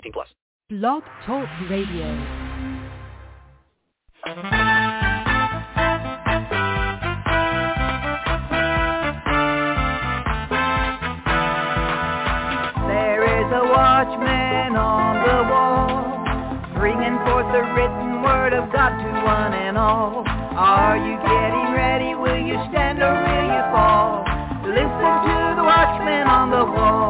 18 plus. Blog Talk Radio. There is a watchman on the wall, bringing forth the written word of God to one and all. Are you getting ready? Will you stand or will you fall? Listen to the watchman on the wall.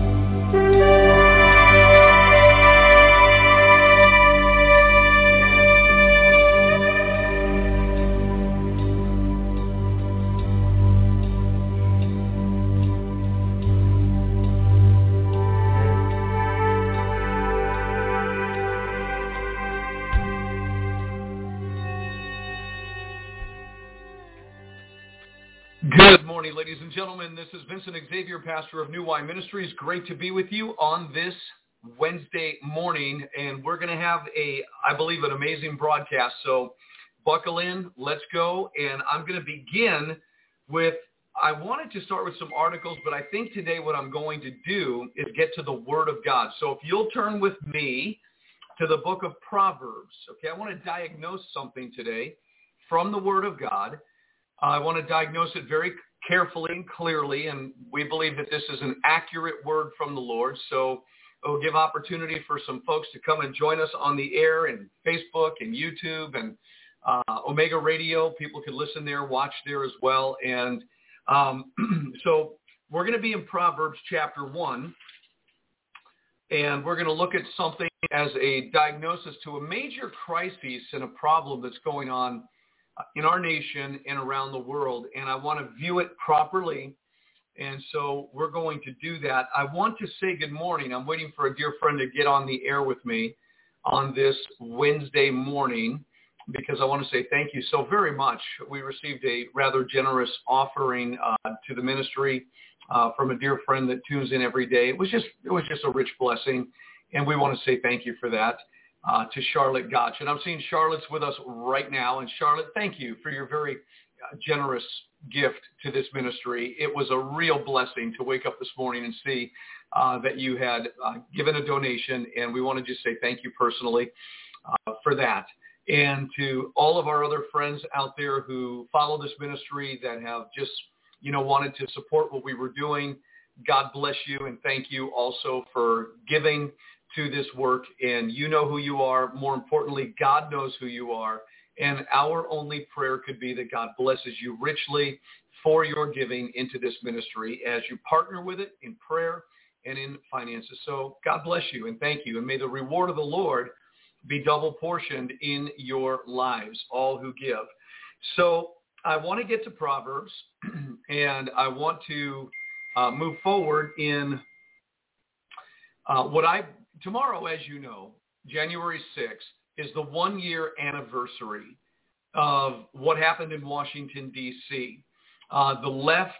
Good morning, ladies and gentlemen. This is Vincent Xavier, pastor of New Wine Ministries. Great to be with you on this Wednesday morning, and we're going to have a, I believe, an amazing broadcast. So buckle in, let's go, and I'm going to begin with, I wanted to start with some articles, but I think today what I'm going to do is get to the Word of God. So if you'll turn with me to the book of Proverbs, okay, I want to diagnose something today from the Word of God. I want to diagnose it very carefully and clearly, and we believe that this is an accurate word from the Lord. So it'll give opportunity for some folks to come and join us on the air and Facebook and YouTube and uh, Omega Radio. People can listen there, watch there as well. And um, so we're going to be in Proverbs chapter 1, and we're going to look at something as a diagnosis to a major crisis and a problem that's going on in our nation and around the world, and I want to view it properly. And so we're going to do that. I want to say good morning. I'm waiting for a dear friend to get on the air with me on this Wednesday morning because I want to say thank you so very much. We received a rather generous offering uh, to the ministry uh, from a dear friend that tunes in every day. It was just it was just a rich blessing, and we want to say thank you for that uh, to Charlotte Gotch. And I'm seeing Charlotte's with us right now. And Charlotte, thank you for your very uh, generous gift to this ministry. It was a real blessing to wake up this morning and see uh, that you had uh, given a donation. And we want to just say thank you personally uh, for that. And to all of our other friends out there who follow this ministry that have just, you know, wanted to support what we were doing. God bless you and thank you also for giving to this work and you know who you are. More importantly, God knows who you are. And our only prayer could be that God blesses you richly for your giving into this ministry as you partner with it in prayer and in finances. So God bless you and thank you. And may the reward of the Lord be double portioned in your lives, all who give. So I want to get to Proverbs and I want to uh, move forward in uh, what I tomorrow, as you know, January 6th, is the one-year anniversary of what happened in Washington, D.C. Uh, the left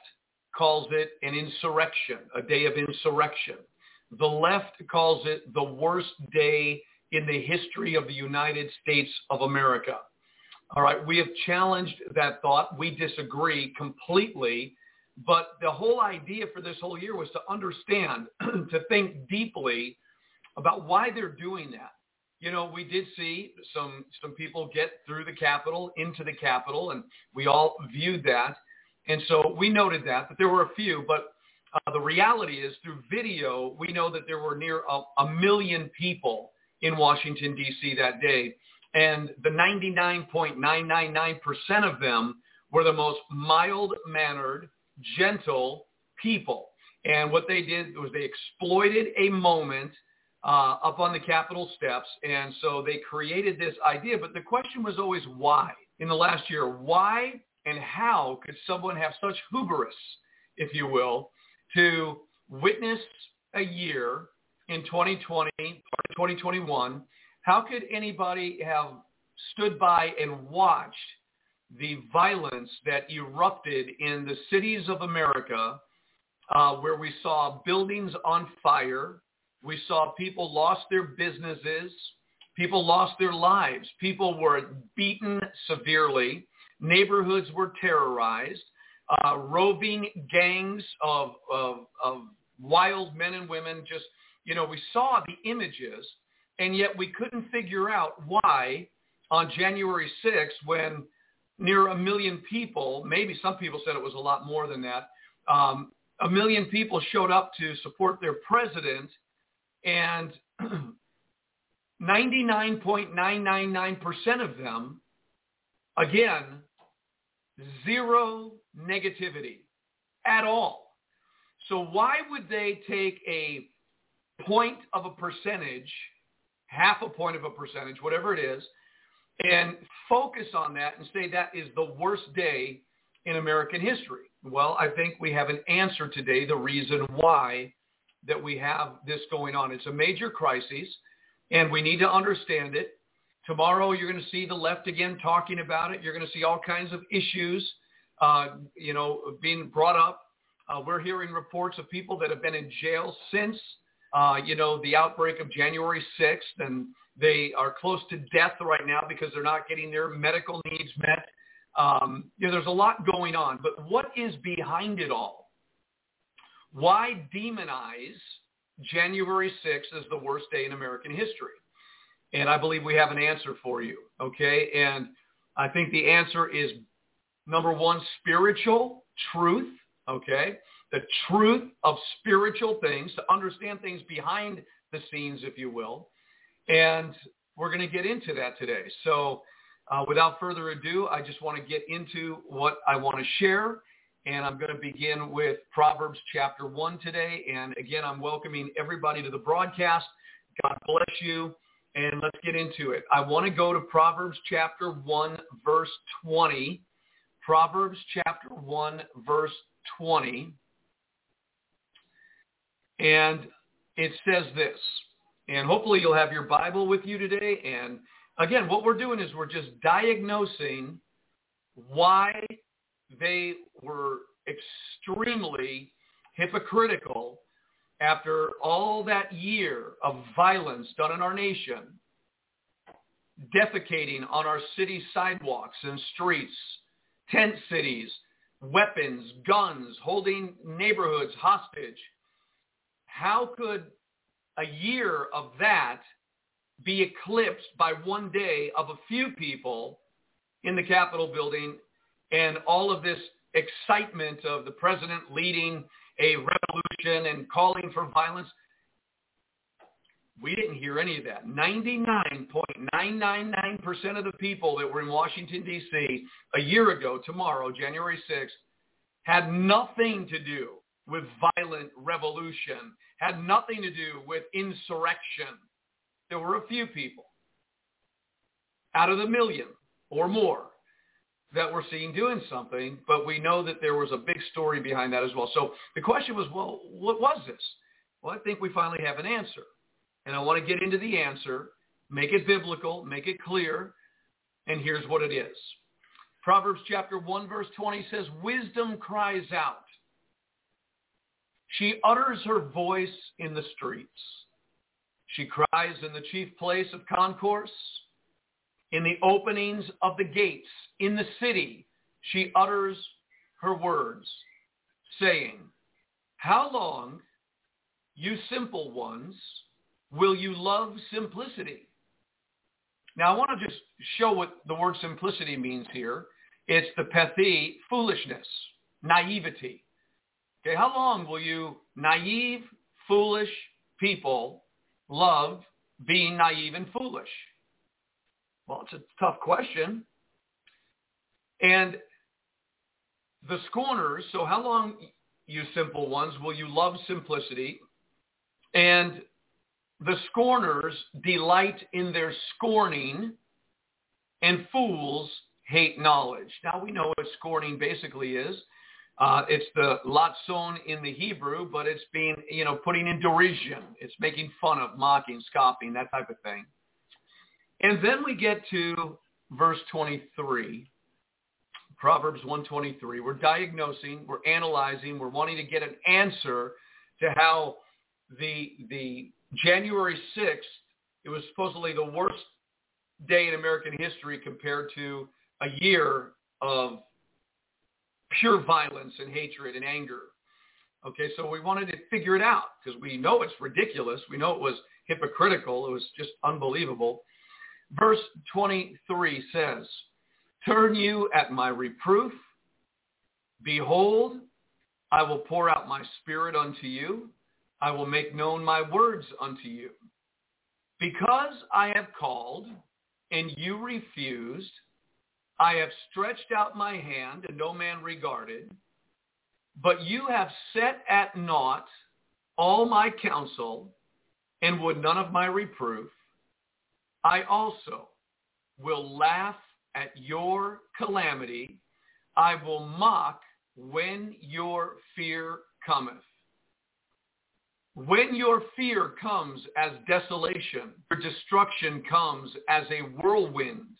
calls it an insurrection, a day of insurrection. The left calls it the worst day in the history of the United States of America. All right, we have challenged that thought. We disagree completely. But the whole idea for this whole year was to understand, to think deeply about why they're doing that. You know, we did see some some people get through the Capitol into the Capitol, and we all viewed that. And so we noted that, that there were a few, but uh, the reality is through video, we know that there were near a, a million people in Washington, D.C. that day. And the 99.999% of them were the most mild-mannered, gentle people. And what they did was they exploited a moment uh, up on the Capitol steps. And so they created this idea. But the question was always why in the last year. Why and how could someone have such hubris, if you will, to witness a year in 2020 or 2021? How could anybody have stood by and watched the violence that erupted in the cities of America uh, where we saw buildings on fire. We saw people lost their businesses. People lost their lives. People were beaten severely. Neighborhoods were terrorized. Uh, roving gangs of, of, of wild men and women just, you know, we saw the images and yet we couldn't figure out why on January 6th when near a million people, maybe some people said it was a lot more than that, um, a million people showed up to support their president and 99.999% of them, again, zero negativity at all. So why would they take a point of a percentage, half a point of a percentage, whatever it is, and focus on that and say that is the worst day in American history? Well, I think we have an answer today, the reason why that we have this going on. It's a major crisis, and we need to understand it. Tomorrow, you're going to see the left again talking about it. You're going to see all kinds of issues, uh, you know, being brought up. Uh, we're hearing reports of people that have been in jail since, uh, you know, the outbreak of January 6th, and they are close to death right now because they're not getting their medical needs met. Um, you know, there's a lot going on, but what is behind it all? Why demonize January 6th as the worst day in American history? And I believe we have an answer for you, okay? And I think the answer is number one, spiritual truth, okay? The truth of spiritual things, to understand things behind the scenes, if you will. And we're going to get into that today. So uh, without further ado, I just want to get into what I want to share. And I'm going to begin with Proverbs chapter 1 today. And again, I'm welcoming everybody to the broadcast. God bless you. And let's get into it. I want to go to Proverbs chapter 1, verse 20. Proverbs chapter 1, verse 20. And it says this. And hopefully you'll have your Bible with you today. And again, what we're doing is we're just diagnosing why they were extremely hypocritical after all that year of violence done in our nation, defecating on our city sidewalks and streets, tent cities, weapons, guns, holding neighborhoods hostage. How could a year of that be eclipsed by one day of a few people in the Capitol building and all of this excitement of the president leading a revolution and calling for violence. We didn't hear any of that. 99.999% of the people that were in Washington, D.C. a year ago, tomorrow, January 6th, had nothing to do with violent revolution, had nothing to do with insurrection. There were a few people out of the million or more that we're seeing doing something, but we know that there was a big story behind that as well. So the question was, well, what was this? Well, I think we finally have an answer. and I want to get into the answer, make it biblical, make it clear, and here's what it is. Proverbs chapter 1 verse 20 says, wisdom cries out. She utters her voice in the streets. She cries in the chief place of concourse, in the openings of the gates, in the city. She utters her words, saying, How long, you simple ones, will you love simplicity? Now I want to just show what the word simplicity means here. It's the pethi, foolishness, naivety. Okay, how long will you naive, foolish people love being naive and foolish? Well, it's a tough question. And the scorners, so how long, you simple ones, will you love simplicity? And the scorners delight in their scorning, and fools hate knowledge. Now we know what scorning basically is. Uh, it's the latson in the Hebrew, but it's being, you know, putting in derision. It's making fun of, mocking, scoffing, that type of thing. And then we get to verse 23, Proverbs 123. We're diagnosing, we're analyzing, we're wanting to get an answer to how the the January 6th, it was supposedly the worst day in American history compared to a year of pure violence and hatred and anger. Okay, so we wanted to figure it out because we know it's ridiculous. We know it was hypocritical. It was just unbelievable. Verse 23 says, Turn you at my reproof. Behold, I will pour out my spirit unto you. I will make known my words unto you. Because I have called and you refused, I have stretched out my hand and no man regarded, but you have set at naught all my counsel and would none of my reproof. I also will laugh at your calamity. I will mock when your fear cometh. When your fear comes as desolation, your destruction comes as a whirlwind.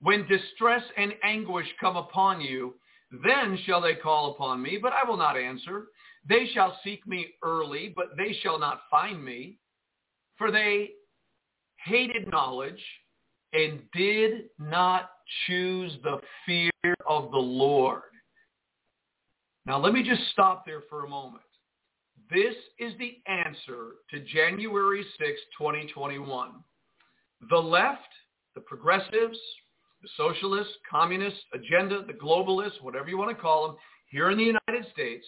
When distress and anguish come upon you, then shall they call upon me, but I will not answer. They shall seek me early, but they shall not find me. For they hated knowledge and did not choose the fear of the Lord. Now let me just stop there for a moment. This is the answer to January 6, 2021. The left, the progressives, the socialist, communist agenda, the globalists, whatever you want to call them, here in the United States,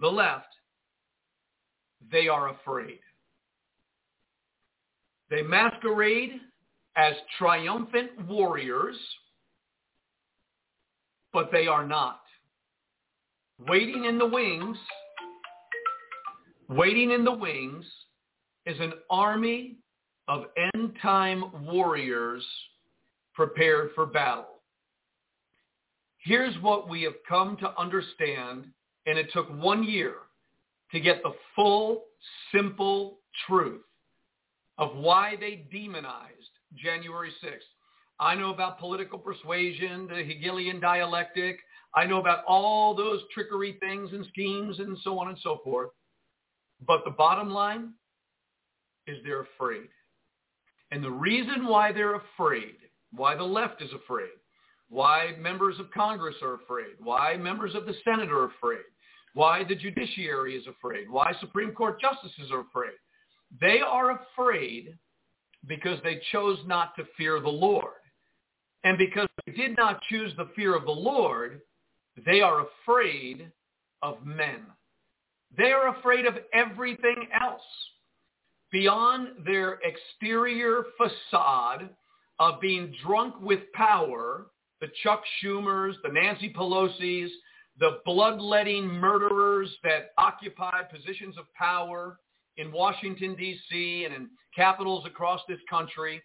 the left, they are afraid. They masquerade as triumphant warriors, but they are not. Waiting in the wings Waiting in the wings is an army of end-time warriors prepared for battle. Here's what we have come to understand, and it took one year to get the full, simple truth of why they demonized January 6th. I know about political persuasion, the Hegelian dialectic. I know about all those trickery things and schemes and so on and so forth. But the bottom line is they're afraid. And the reason why they're afraid, why the left is afraid, why members of Congress are afraid, why members of the Senate are afraid, why the judiciary is afraid, why Supreme Court justices are afraid. They are afraid because they chose not to fear the Lord. And because they did not choose the fear of the Lord, they are afraid of men. They are afraid of everything else. Beyond their exterior facade of being drunk with power, the Chuck Schumers, the Nancy Pelosi's, the bloodletting murderers that occupy positions of power in Washington, D.C. and in capitals across this country,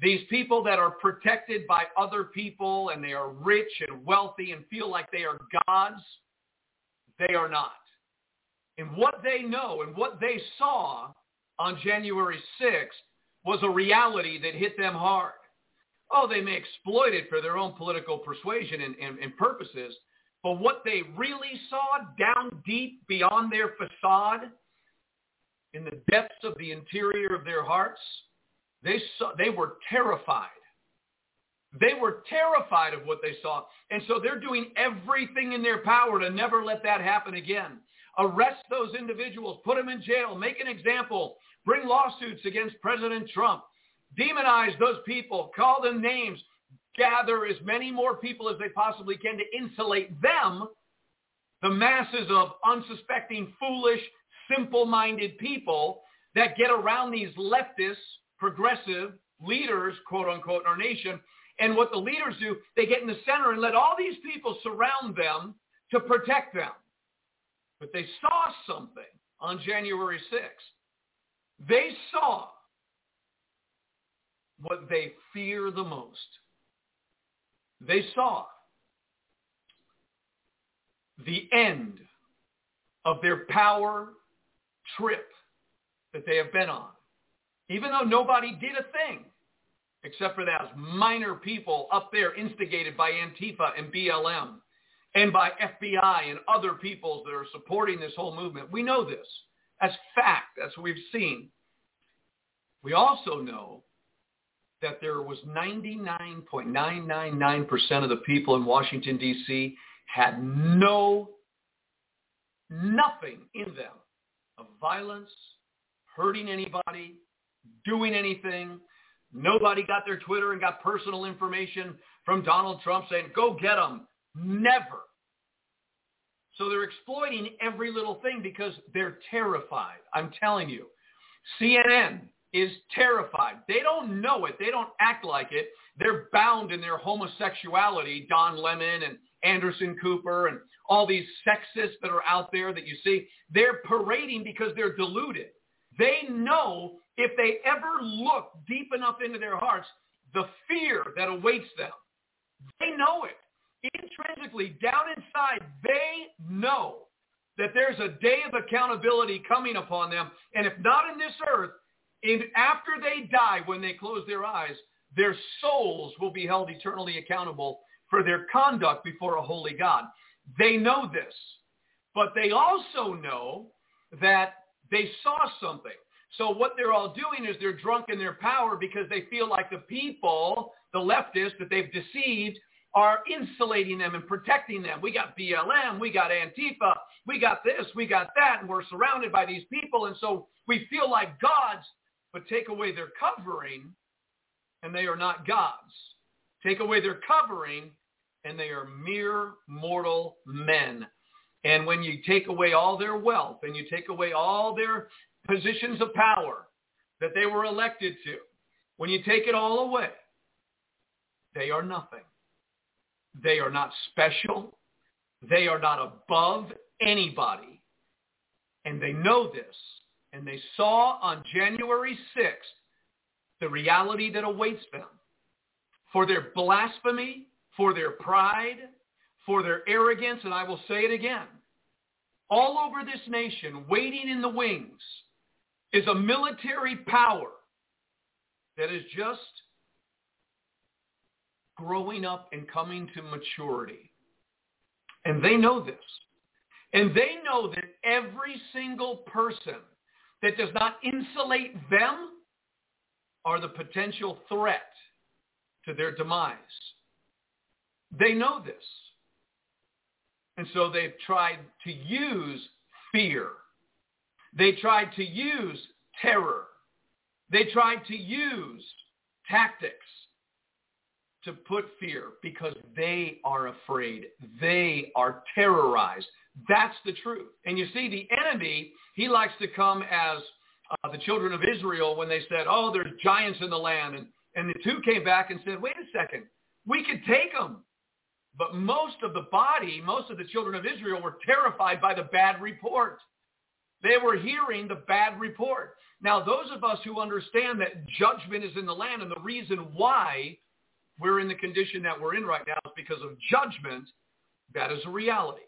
these people that are protected by other people and they are rich and wealthy and feel like they are gods, they are not. And what they know and what they saw on January 6th was a reality that hit them hard. Oh, they may exploit it for their own political persuasion and, and, and purposes, but what they really saw down deep beyond their facade, in the depths of the interior of their hearts, they saw they were terrified. They were terrified of what they saw. And so they're doing everything in their power to never let that happen again. Arrest those individuals, put them in jail, make an example, bring lawsuits against President Trump, demonize those people, call them names, gather as many more people as they possibly can to insulate them, the masses of unsuspecting, foolish, simple-minded people that get around these leftist, progressive leaders, quote unquote, in our nation. And what the leaders do, they get in the center and let all these people surround them to protect them. But they saw something on January 6th. They saw what they fear the most. They saw the end of their power trip that they have been on. Even though nobody did a thing except for those minor people up there instigated by Antifa and BLM and by FBI and other peoples that are supporting this whole movement. We know this as fact. That's what we've seen. We also know that there was 99.999% of the people in Washington, D.C. had no, nothing in them of violence, hurting anybody, doing anything. Nobody got their Twitter and got personal information from Donald Trump saying, go get them. Never. So they're exploiting every little thing because they're terrified. I'm telling you. CNN is terrified. They don't know it. They don't act like it. They're bound in their homosexuality, Don Lemon and Anderson Cooper and all these sexists that are out there that you see. They're parading because they're deluded. They know if they ever look deep enough into their hearts, the fear that awaits them. They know it. Intrinsically, down inside, they know that there's a day of accountability coming upon them. And if not in this earth, in, after they die, when they close their eyes, their souls will be held eternally accountable for their conduct before a holy God. They know this. But they also know that they saw something. So what they're all doing is they're drunk in their power because they feel like the people, the leftists that they've deceived, are insulating them and protecting them. We got BLM, we got Antifa, we got this, we got that, and we're surrounded by these people. And so we feel like gods, but take away their covering and they are not gods. Take away their covering and they are mere mortal men. And when you take away all their wealth and you take away all their positions of power that they were elected to, when you take it all away, they are nothing. They are not special. They are not above anybody. And they know this. And they saw on January 6th the reality that awaits them for their blasphemy, for their pride, for their arrogance, and I will say it again. All over this nation, waiting in the wings, is a military power that is just growing up and coming to maturity. And they know this. And they know that every single person that does not insulate them are the potential threat to their demise. They know this. And so they've tried to use fear. They tried to use terror. They tried to use tactics to put fear because they are afraid. They are terrorized. That's the truth. And you see, the enemy, he likes to come as uh, the children of Israel when they said, oh, there's giants in the land. And, and the two came back and said, wait a second, we could take them. But most of the body, most of the children of Israel were terrified by the bad report. They were hearing the bad report. Now, those of us who understand that judgment is in the land and the reason why we're in the condition that we're in right now is because of judgment, that is a reality.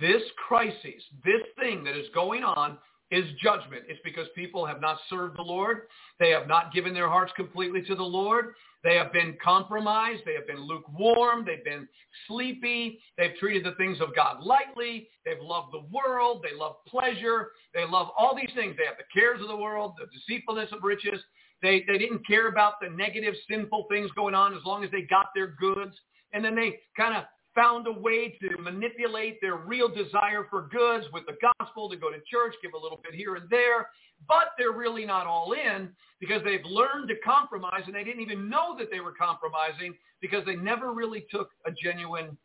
This crisis, this thing that is going on is judgment. It's because people have not served the Lord. They have not given their hearts completely to the Lord. They have been compromised. They have been lukewarm. They've been sleepy. They've treated the things of God lightly. They've loved the world. They love pleasure. They love all these things. They have the cares of the world, the deceitfulness of riches. They, they didn't care about the negative, sinful things going on as long as they got their goods. And then they kind of found a way to manipulate their real desire for goods with the gospel to go to church, give a little bit here and there, but they're really not all in because they've learned to compromise and they didn't even know that they were compromising because they never really took a genuine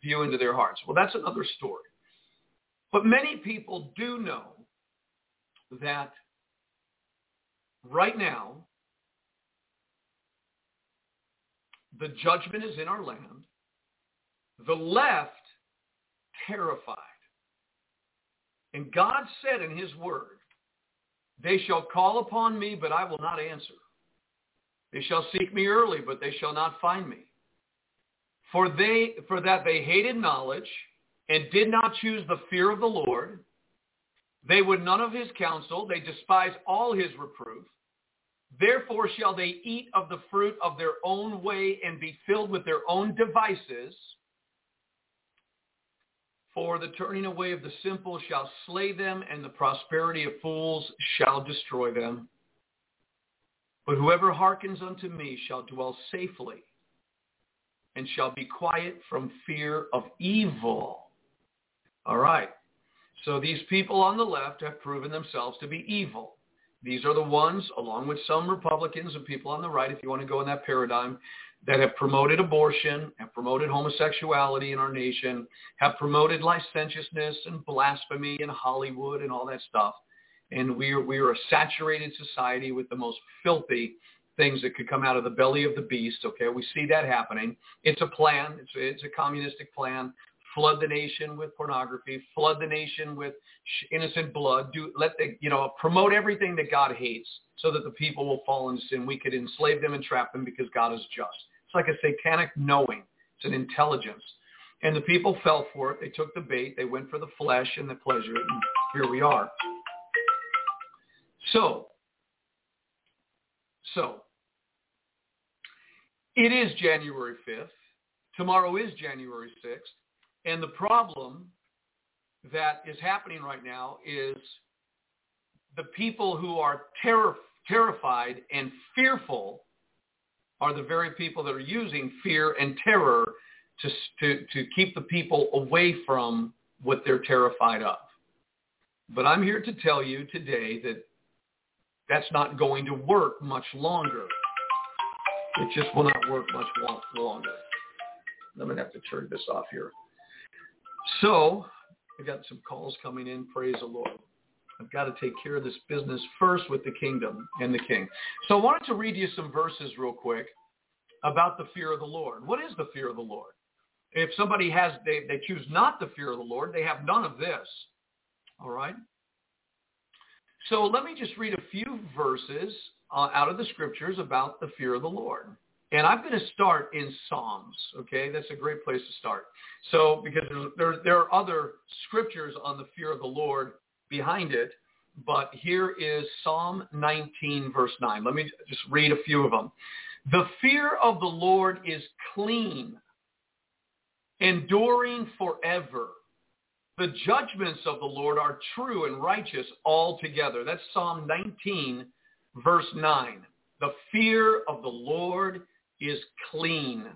view into their hearts. Well, that's another story. But many people do know that right now the judgment is in our land the left terrified. And God said in his word, they shall call upon me, but I will not answer. They shall seek me early, but they shall not find me. For they for that they hated knowledge and did not choose the fear of the Lord. They would none of his counsel. They despised all his reproof. Therefore shall they eat of the fruit of their own way and be filled with their own devices. For the turning away of the simple shall slay them, and the prosperity of fools shall destroy them. But whoever hearkens unto me shall dwell safely, and shall be quiet from fear of evil. All right. So these people on the left have proven themselves to be evil. These are the ones, along with some Republicans and people on the right, if you want to go in that paradigm, that have promoted abortion, have promoted homosexuality in our nation, have promoted licentiousness and blasphemy in Hollywood and all that stuff. And we are, we are a saturated society with the most filthy things that could come out of the belly of the beast. Okay, we see that happening. It's a plan. It's it's a communistic plan. Flood the nation with pornography. Flood the nation with innocent blood. Do let the you know promote everything that God hates, so that the people will fall into sin. We could enslave them and trap them because God is just. It's like a satanic knowing. It's an intelligence. And the people fell for it. They took the bait. They went for the flesh and the pleasure. And here we are. So, so, it is January 5th. Tomorrow is January 6th. And the problem that is happening right now is the people who are terror, terrified and fearful are the very people that are using fear and terror to, to, to keep the people away from what they're terrified of. But I'm here to tell you today that that's not going to work much longer. It just will not work much longer. I'm going to have to turn this off here. So I got some calls coming in. Praise the Lord. I've got to take care of this business first with the kingdom and the king. So I wanted to read you some verses real quick about the fear of the Lord. What is the fear of the Lord? If somebody has, they, they choose not the fear of the Lord, they have none of this. All right? So let me just read a few verses uh, out of the scriptures about the fear of the Lord. And I'm going to start in Psalms, okay? That's a great place to start. So because there, there are other scriptures on the fear of the Lord behind it, but here is Psalm 19, verse 9. Let me just read a few of them. The fear of the Lord is clean, enduring forever. The judgments of the Lord are true and righteous altogether. That's Psalm 19, verse 9. The fear of the Lord is clean.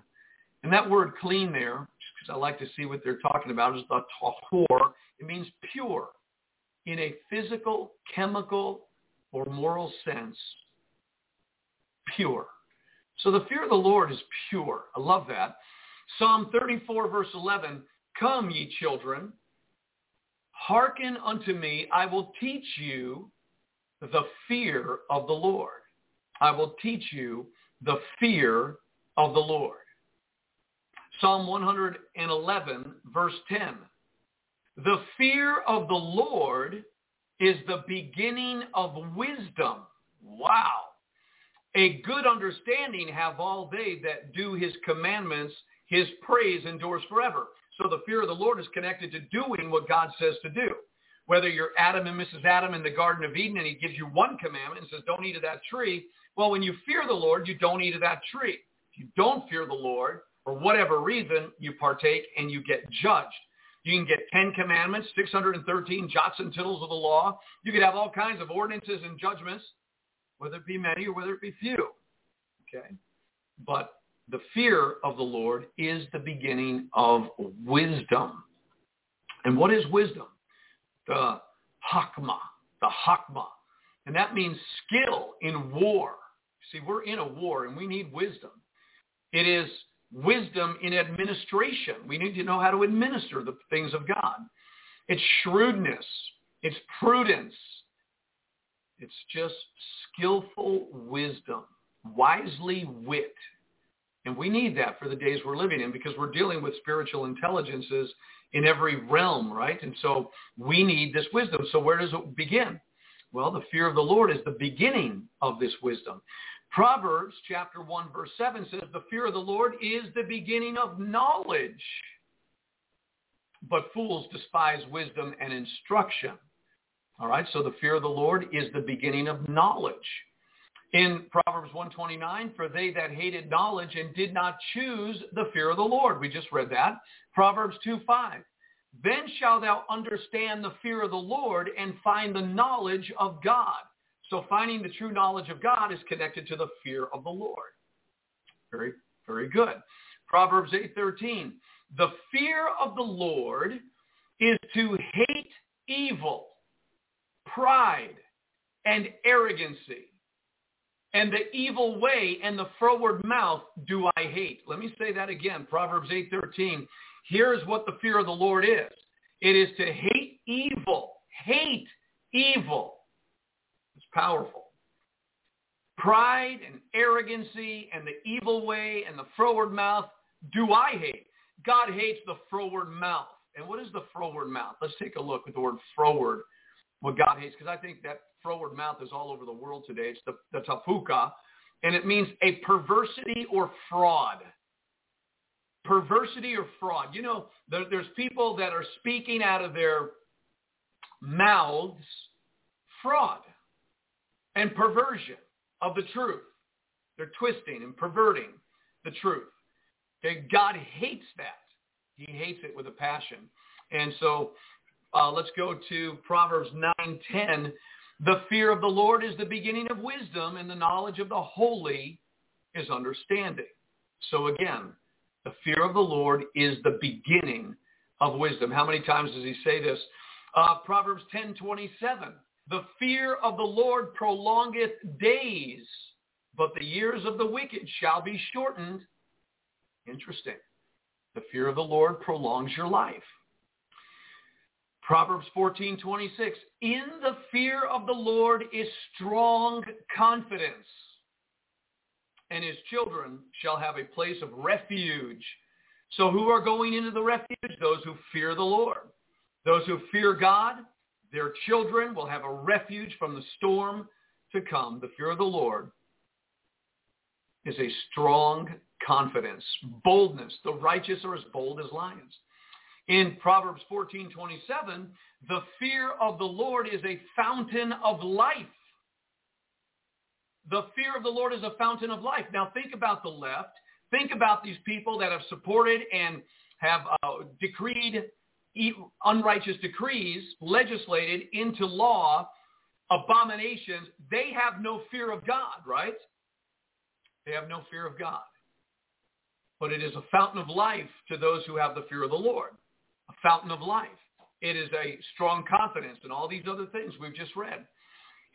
And that word clean there, because I like to see what they're talking about, is the tahor. It means pure in a physical, chemical, or moral sense. Pure. So the fear of the Lord is pure. I love that. Psalm 34 verse 11, Come ye children, hearken unto me. I will teach you the fear of the Lord. I will teach you the fear of the Lord. Psalm 111 verse 10. The fear of the Lord is the beginning of wisdom. Wow. A good understanding have all they that do his commandments. His praise endures forever. So the fear of the Lord is connected to doing what God says to do. whether you're Adam and Mrs. Adam in the Garden of Eden and he gives you one commandment and says, don't eat of that tree. Well, when you fear the Lord, you don't eat of that tree. If you don't fear the Lord, for whatever reason, you partake and you get judged. You can get 10 commandments, 613 jots and tittles of the law. You could have all kinds of ordinances and judgments, whether it be many or whether it be few. Okay? But the fear of the Lord is the beginning of wisdom. And what is wisdom? The hakma, the hakma. And that means skill in war. See, we're in a war and we need wisdom. It is wisdom in administration. We need to know how to administer the things of God. It's shrewdness. It's prudence. It's just skillful wisdom, wisely wit. And we need that for the days we're living in because we're dealing with spiritual intelligences in every realm, right? And so we need this wisdom. So where does it begin? Well, the fear of the Lord is the beginning of this wisdom. Proverbs chapter 1 verse 7 says, the fear of the Lord is the beginning of knowledge. But fools despise wisdom and instruction. All right, so the fear of the Lord is the beginning of knowledge. In Proverbs 129, for they that hated knowledge and did not choose the fear of the Lord. We just read that. Proverbs 2.5, then shall thou understand the fear of the Lord and find the knowledge of God. So finding the true knowledge of God is connected to the fear of the Lord. Very, very good. Proverbs 8.13, the fear of the Lord is to hate evil, pride, and arrogancy. And the evil way and the froward mouth do I hate. Let me say that again. Proverbs 8.13. Here's what the fear of the Lord is. It is to hate evil. Hate evil powerful. Pride and arrogancy and the evil way and the froward mouth do I hate. God hates the froward mouth. And what is the froward mouth? Let's take a look at the word froward, what God hates, because I think that froward mouth is all over the world today. It's the, the tafuka, and it means a perversity or fraud. Perversity or fraud. You know, there, there's people that are speaking out of their mouths fraud and perversion of the truth. They're twisting and perverting the truth. Okay, God hates that. He hates it with a passion. And so uh, let's go to Proverbs 9:10. The fear of the Lord is the beginning of wisdom, and the knowledge of the holy is understanding. So again, the fear of the Lord is the beginning of wisdom. How many times does he say this? Uh, Proverbs 10:27. The fear of the Lord prolongeth days, but the years of the wicked shall be shortened. Interesting. The fear of the Lord prolongs your life. Proverbs 14:26 In the fear of the Lord is strong confidence, and his children shall have a place of refuge. So who are going into the refuge? Those who fear the Lord. Those who fear God, their children will have a refuge from the storm to come. The fear of the Lord is a strong confidence, boldness. The righteous are as bold as lions. In Proverbs 14:27, the fear of the Lord is a fountain of life. The fear of the Lord is a fountain of life. Now think about the left. Think about these people that have supported and have uh, decreed unrighteous decrees legislated into law, abominations, they have no fear of God, right? They have no fear of God. But it is a fountain of life to those who have the fear of the Lord. A fountain of life. It is a strong confidence and all these other things we've just read.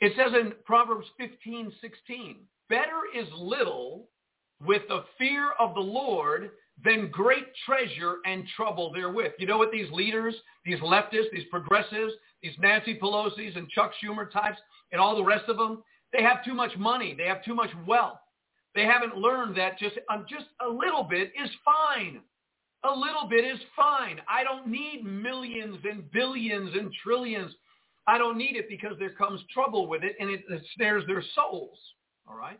It says in Proverbs 15, 16, better is little with the fear of the Lord than great treasure and trouble therewith. You know what these leaders, these leftists, these progressives, these Nancy Pelosi's and Chuck Schumer types and all the rest of them, they have too much money. They have too much wealth. They haven't learned that just, um, just a little bit is fine. A little bit is fine. I don't need millions and billions and trillions. I don't need it because there comes trouble with it and it, it snares their souls. All right?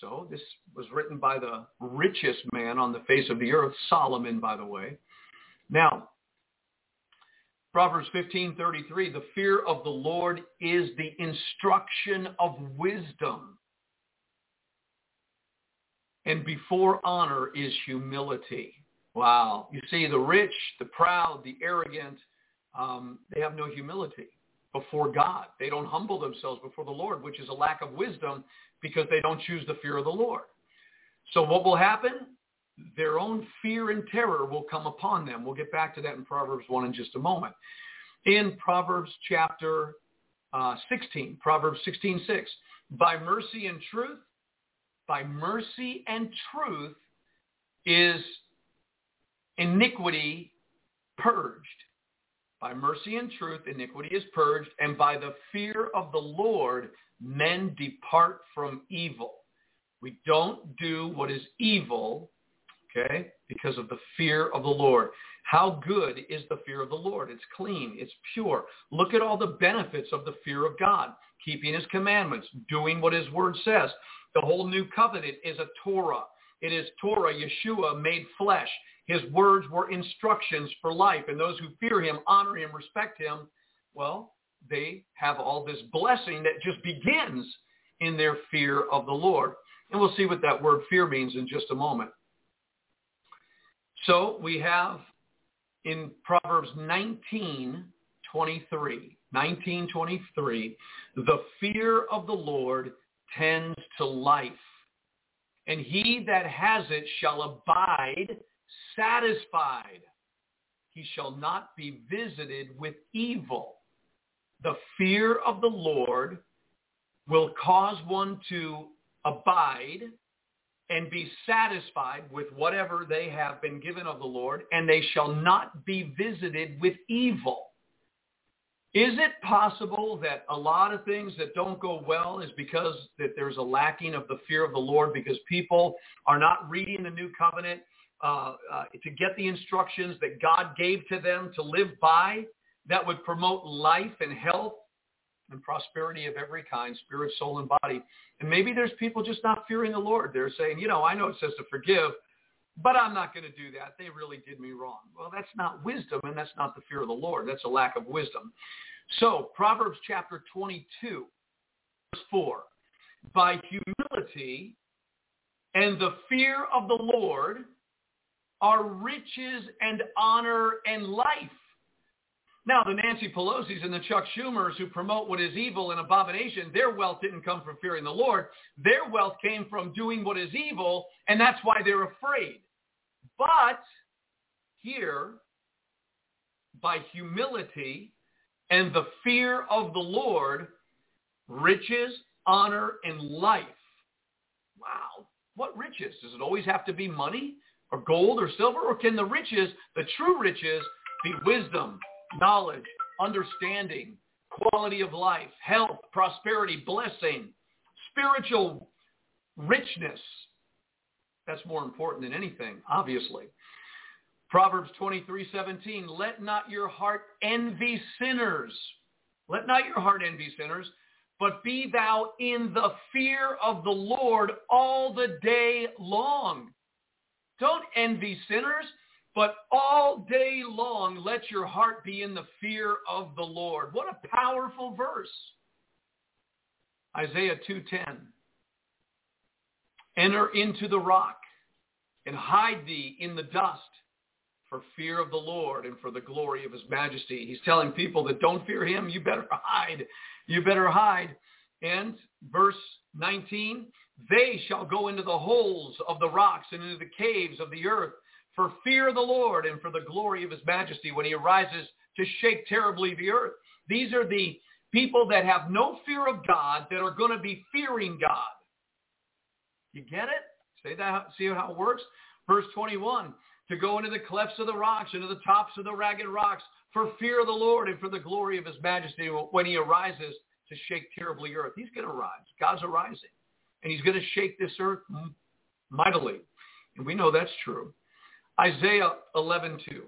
So this was written by the richest man on the face of the earth, Solomon, by the way. Now, Proverbs 15:33, the fear of the Lord is the instruction of wisdom. And before honor is humility. Wow. You see, the rich, the proud, the arrogant, um, they have no humility before God. They don't humble themselves before the Lord, which is a lack of wisdom because they don't choose the fear of the Lord. So what will happen? Their own fear and terror will come upon them. We'll get back to that in Proverbs 1 in just a moment. In Proverbs chapter uh, 16, Proverbs 16, 6, by mercy and truth, by mercy and truth is iniquity purged. By mercy and truth, iniquity is purged, and by the fear of the Lord, men depart from evil. We don't do what is evil, okay, because of the fear of the Lord. How good is the fear of the Lord? It's clean. It's pure. Look at all the benefits of the fear of God. Keeping his commandments, doing what his word says. The whole new covenant is a Torah. It is Torah, Yeshua, made flesh. His words were instructions for life. And those who fear him, honor him, respect him, well, they have all this blessing that just begins in their fear of the Lord. And we'll see what that word fear means in just a moment. So we have in Proverbs 19, 23, 1923, the fear of the Lord tends to life, and he that has it shall abide satisfied. He shall not be visited with evil. The fear of the Lord will cause one to abide and be satisfied with whatever they have been given of the Lord, and they shall not be visited with evil. Is it possible that a lot of things that don't go well is because that there's a lacking of the fear of the Lord because people are not reading the new covenant uh, uh, to get the instructions that God gave to them to live by that would promote life and health and prosperity of every kind, spirit, soul, and body. And maybe there's people just not fearing the Lord. They're saying, you know, I know it says to forgive, but I'm not going to do that. They really did me wrong. Well, that's not wisdom, and that's not the fear of the Lord. That's a lack of wisdom. So Proverbs chapter 22, verse 4. By humility and the fear of the Lord are riches and honor and life. Now, the Nancy Pelosi's and the Chuck Schumers who promote what is evil and abomination, their wealth didn't come from fearing the Lord. Their wealth came from doing what is evil, and that's why they're afraid. But here, by humility and the fear of the Lord, riches, honor, and life. Wow. What riches? Does it always have to be money or gold or silver? Or can the riches, the true riches, be wisdom, knowledge, understanding, quality of life, health, prosperity, blessing, spiritual richness. That's more important than anything, obviously. Proverbs 23:17, let not your heart envy sinners. Let not your heart envy sinners, but be thou in the fear of the Lord all the day long. Don't envy sinners. But all day long, let your heart be in the fear of the Lord. What a powerful verse. Isaiah 2.10. Enter into the rock and hide thee in the dust for fear of the Lord and for the glory of his majesty. He's telling people that don't fear him, you better hide. You better hide. And verse 19, they shall go into the holes of the rocks and into the caves of the earth for fear of the Lord and for the glory of his majesty when he arises to shake terribly the earth. These are the people that have no fear of God that are going to be fearing God. You get it? Say that, see how it works? Verse 21, to go into the clefts of the rocks, into the tops of the ragged rocks, for fear of the Lord and for the glory of his majesty when he arises to shake terribly earth. He's going to rise. God's arising. And he's going to shake this earth mightily. And we know that's true. Isaiah 11:2.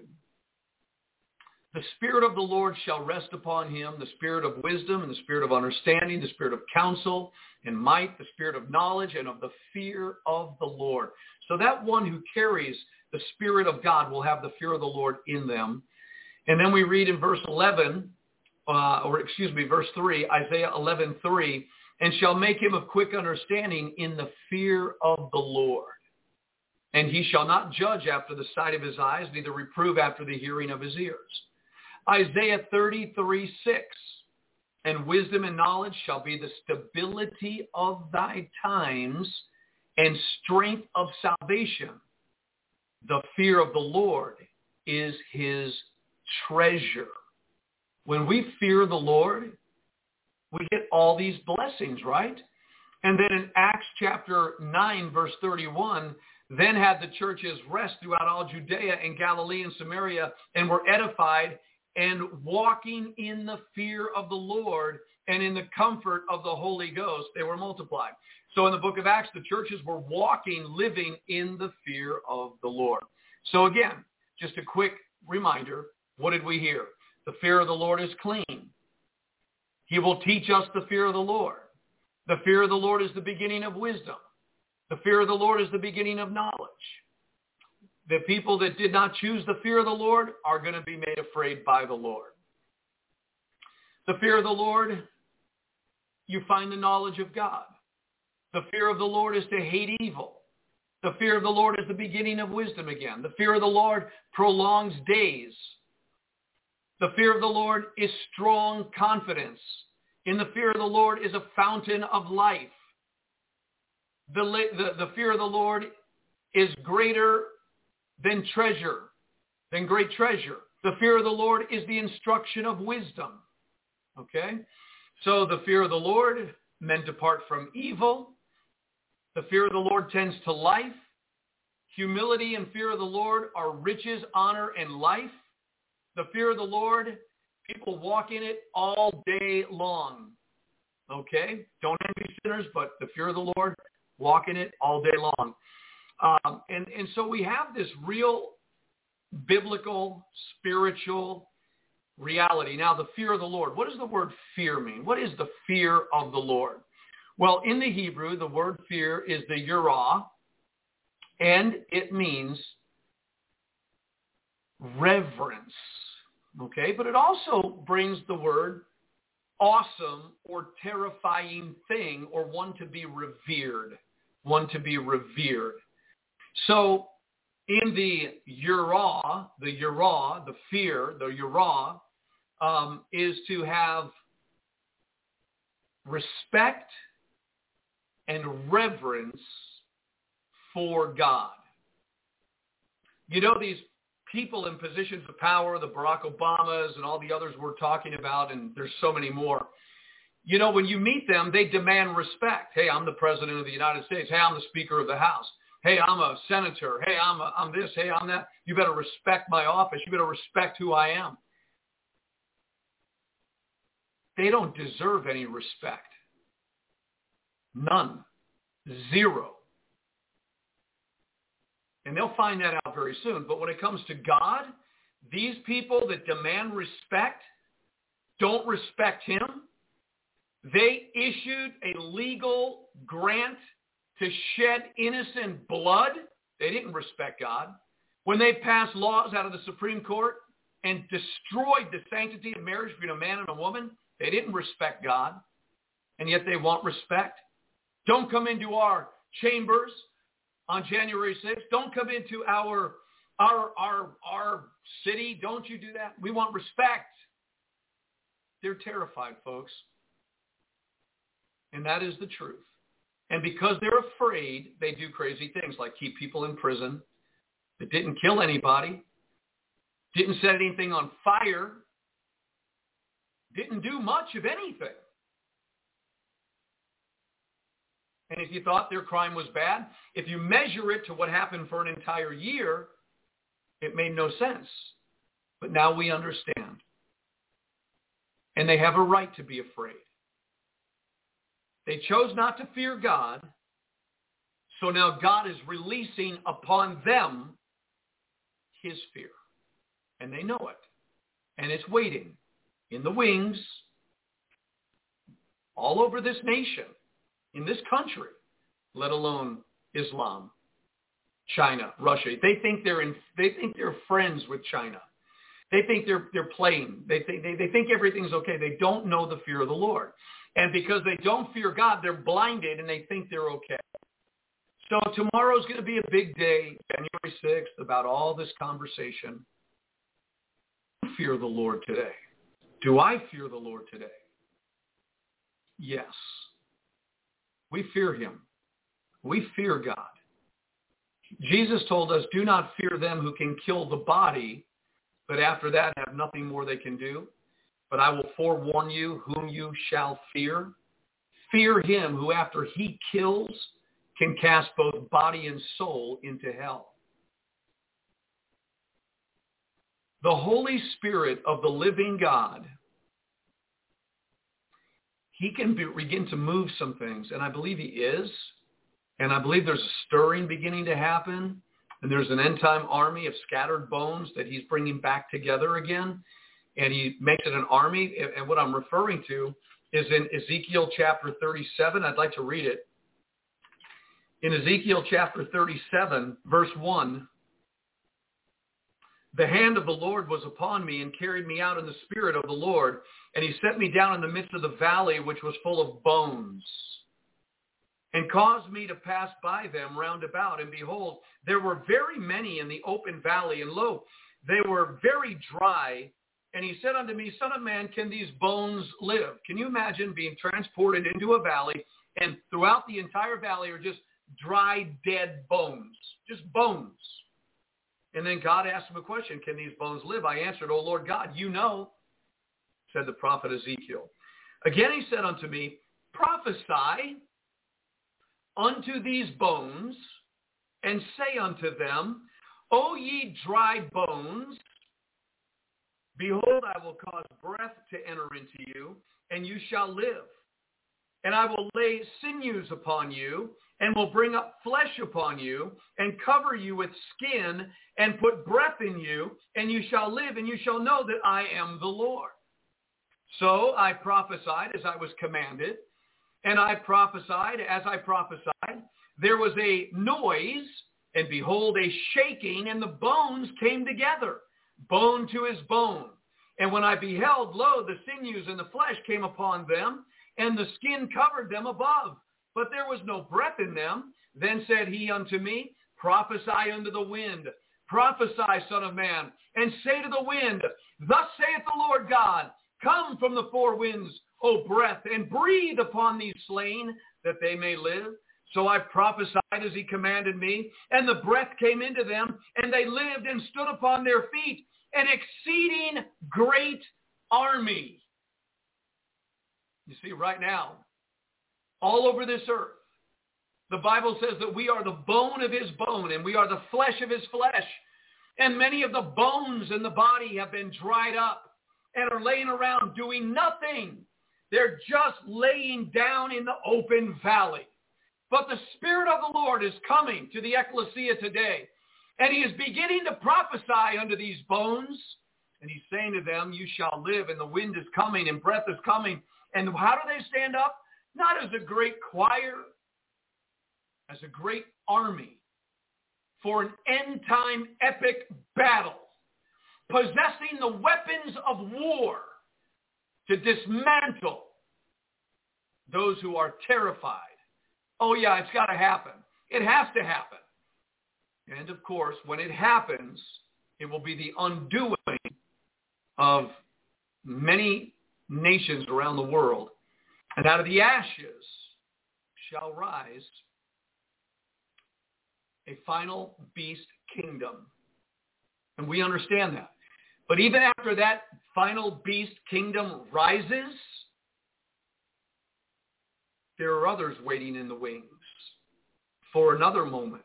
The Spirit of the Lord shall rest upon him, the Spirit of wisdom and the Spirit of understanding, the Spirit of counsel and might, the Spirit of knowledge and of the fear of the Lord. So that one who carries the Spirit of God will have the fear of the Lord in them. And then we read in verse 11, uh, or excuse me, verse 3, Isaiah 11, 3, and shall make him of quick understanding in the fear of the Lord. And he shall not judge after the sight of his eyes, neither reprove after the hearing of his ears. Isaiah 33, 6. And wisdom and knowledge shall be the stability of thy times and strength of salvation. The fear of the Lord is his treasure. When we fear the Lord, we get all these blessings, right? And then in Acts chapter 9, verse 31, then had the churches rest throughout all Judea and Galilee and Samaria and were edified and walking in the fear of the Lord and in the comfort of the Holy Ghost, they were multiplied. So in the book of Acts, the churches were walking, living in the fear of the Lord. So again, just a quick reminder, what did we hear? The fear of the Lord is clean. He will teach us the fear of the Lord. The fear of the Lord is the beginning of wisdom. The fear of the Lord is the beginning of knowledge. The people that did not choose the fear of the Lord are going to be made afraid by the Lord. The fear of the Lord, you find the knowledge of God. The fear of the Lord is to hate evil. The fear of the Lord is the beginning of wisdom again. The fear of the Lord prolongs days. The fear of the Lord is strong confidence. In the fear of the Lord is a fountain of life. The, the, the fear of the Lord is greater than treasure, than great treasure. The fear of the Lord is the instruction of wisdom. Okay? So the fear of the Lord, men depart from evil. The fear of the Lord tends to life. Humility and fear of the Lord are riches, honor, and life. The fear of the Lord, people walk in it all day long. Okay? Don't envy sinners, but the fear of the Lord, walk in it all day long. Um, and, and so we have this real biblical, spiritual reality. Now, the fear of the Lord. What does the word fear mean? What is the fear of the Lord? Well, in the Hebrew, the word fear is the yirah, and it means reverence. Okay, but it also brings the word awesome or terrifying thing or one to be revered, one to be revered. So in the yirah, the yirah, the fear, the yirah, um, is to have respect and reverence for God. You know, these people in positions of power, the Barack Obamas and all the others we're talking about, and there's so many more. You know, when you meet them, they demand respect. Hey, I'm the President of the United States. Hey, I'm the Speaker of the House. Hey, I'm a senator. Hey, I'm, a, I'm this. Hey, I'm that. You better respect my office. You better respect who I am. They don't deserve any respect. None. Zero. And they'll find that out very soon. But when it comes to God, these people that demand respect don't respect him. They issued a legal grant to shed innocent blood. They didn't respect God. When they passed laws out of the Supreme Court and destroyed the sanctity of marriage between a man and a woman, they didn't respect God. And yet they want respect. Don't come into our chambers on January 6th. Don't come into our our our our city. Don't you do that. We want respect. They're terrified, folks. And that is the truth. And because they're afraid, they do crazy things like keep people in prison that didn't kill anybody, didn't set anything on fire, didn't do much of anything. And if you thought their crime was bad, if you measure it to what happened for an entire year, it made no sense. But now we understand. And they have a right to be afraid. They chose not to fear God. So now God is releasing upon them his fear. And they know it. And it's waiting in the wings all over this nation, in this country, let alone Islam, China, Russia. They think they're in, they think they're friends with China. They think they're, they're playing. They think, they, they think everything's okay. They don't know the fear of the Lord. And because they don't fear God, they're blinded and they think they're okay. So tomorrow's going to be a big day, January 6th, about all this conversation. Fear the Lord today. Do I fear the Lord today? Yes. We fear him. We fear God. Jesus told us, do not fear them who can kill the body, but after that have nothing more they can do. But I will forewarn you whom you shall fear. Fear him who after he kills can cast both body and soul into hell. The Holy Spirit of the living God, he can be, begin to move some things, and I believe he is. And I believe there's a stirring beginning to happen. And there's an end time army of scattered bones that he's bringing back together again. And he makes it an army. And what I'm referring to is in Ezekiel chapter 37. I'd like to read it. In Ezekiel chapter 37, verse 1, the hand of the Lord was upon me and carried me out in the spirit of the Lord. And he set me down in the midst of the valley, which was full of bones and caused me to pass by them round about. And behold, there were very many in the open valley, and lo, they were very dry. And he said unto me, Son of man, can these bones live? Can you imagine being transported into a valley, and throughout the entire valley are just dry, dead bones, just bones. And then God asked him a question, can these bones live? I answered, O Lord God, you know, said the prophet Ezekiel. Again he said unto me, prophesy unto these bones and say unto them, O ye dry bones, behold, I will cause breath to enter into you, and you shall live. And I will lay sinews upon you, and will bring up flesh upon you, and cover you with skin, and put breath in you, and you shall live, and you shall know that I am the Lord. So I prophesied as I was commanded, and I prophesied, as I prophesied, there was a noise, and behold, a shaking, and the bones came together, bone to his bone. And when I beheld, lo, the sinews and the flesh came upon them, and the skin covered them above. But there was no breath in them. Then said he unto me, Prophesy unto the wind. Prophesy, son of man, and say to the wind, Thus saith the Lord God, Come from the four winds, O breath, and breathe upon these slain, that they may live. So I prophesied as he commanded me, and the breath came into them, and they lived and stood upon their feet, an exceeding great army. You see, right now, all over this earth, the Bible says that we are the bone of his bone, and we are the flesh of his flesh. And many of the bones in the body have been dried up and are laying around doing nothing. They're just laying down in the open valley. But the Spirit of the Lord is coming to the ecclesia today. And he is beginning to prophesy unto these bones. And he's saying to them, you shall live, and the wind is coming, and breath is coming. And how do they stand up? Not as a great choir, as a great army for an end-time epic battle, possessing the weapons of war to dismantle those who are terrified. Oh yeah, it's got to happen. It has to happen. And of course, when it happens, it will be the undoing of many nations around the world. And out of the ashes shall rise a final beast kingdom. And we understand that. But even after that final beast kingdom rises, there are others waiting in the wings for another moment,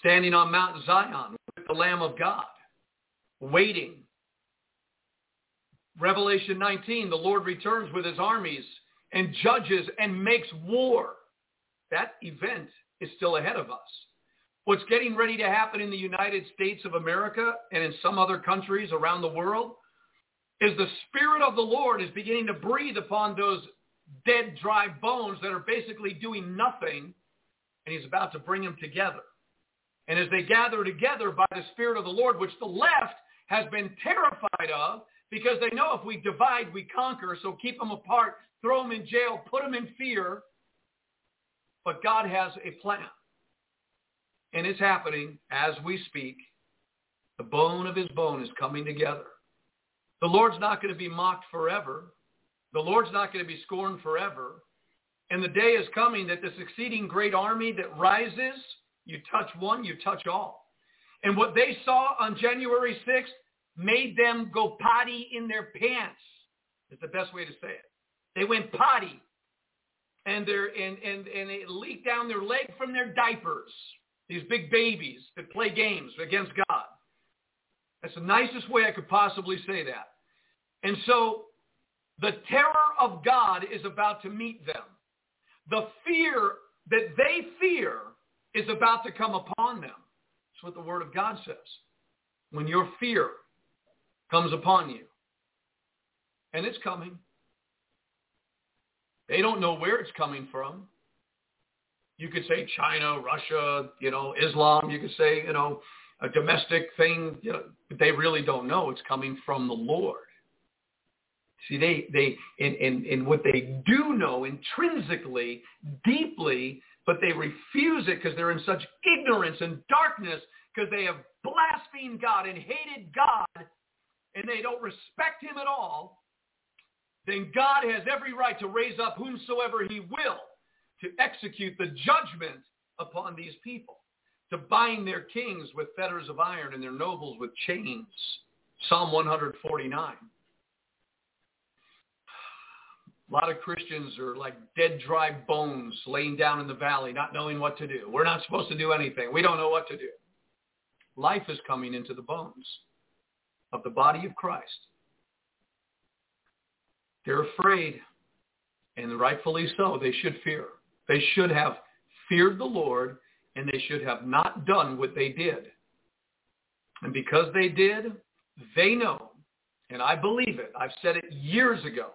standing on Mount Zion with the Lamb of God, waiting. Revelation 19, the Lord returns with his armies and judges and makes war. That event is still ahead of us. What's getting ready to happen in the United States of America and in some other countries around the world is the Spirit of the Lord is beginning to breathe upon those dead, dry bones that are basically doing nothing, and he's about to bring them together. And as they gather together by the Spirit of the Lord, which the left has been terrified of because they know if we divide, we conquer. So keep them apart, throw them in jail, put them in fear. But God has a plan. And it's happening as we speak. The bone of his bone is coming together. The Lord's not going to be mocked forever. The Lord's not going to be scorned forever. And the day is coming that the succeeding great army that rises, you touch one, you touch all. And what they saw on January 6th made them go potty in their pants. Is the best way to say it. They went potty. And, they and, and, and it leaked down their leg from their diapers. These big babies that play games against God. That's the nicest way I could possibly say that. And so the terror of God is about to meet them. The fear that they fear is about to come upon them. That's what the Word of God says. When your fear comes upon you. And it's coming. They don't know where it's coming from. You could say China, Russia, you know, Islam. You could say, you know, a domestic thing. You know, but they really don't know. It's coming from the Lord. See, they, they, in, in, in what they do know intrinsically, deeply, but they refuse it because they're in such ignorance and darkness because they have blasphemed God and hated God and they don't respect him at all, then God has every right to raise up whomsoever he will to execute the judgment upon these people, to bind their kings with fetters of iron and their nobles with chains. Psalm 149. A lot of Christians are like dead, dry bones laying down in the valley, not knowing what to do. We're not supposed to do anything. We don't know what to do. Life is coming into the bones of the body of Christ. They're afraid, and rightfully so. They should fear. They should have feared the Lord, and they should have not done what they did. And because they did, they know, and I believe it. I've said it years ago.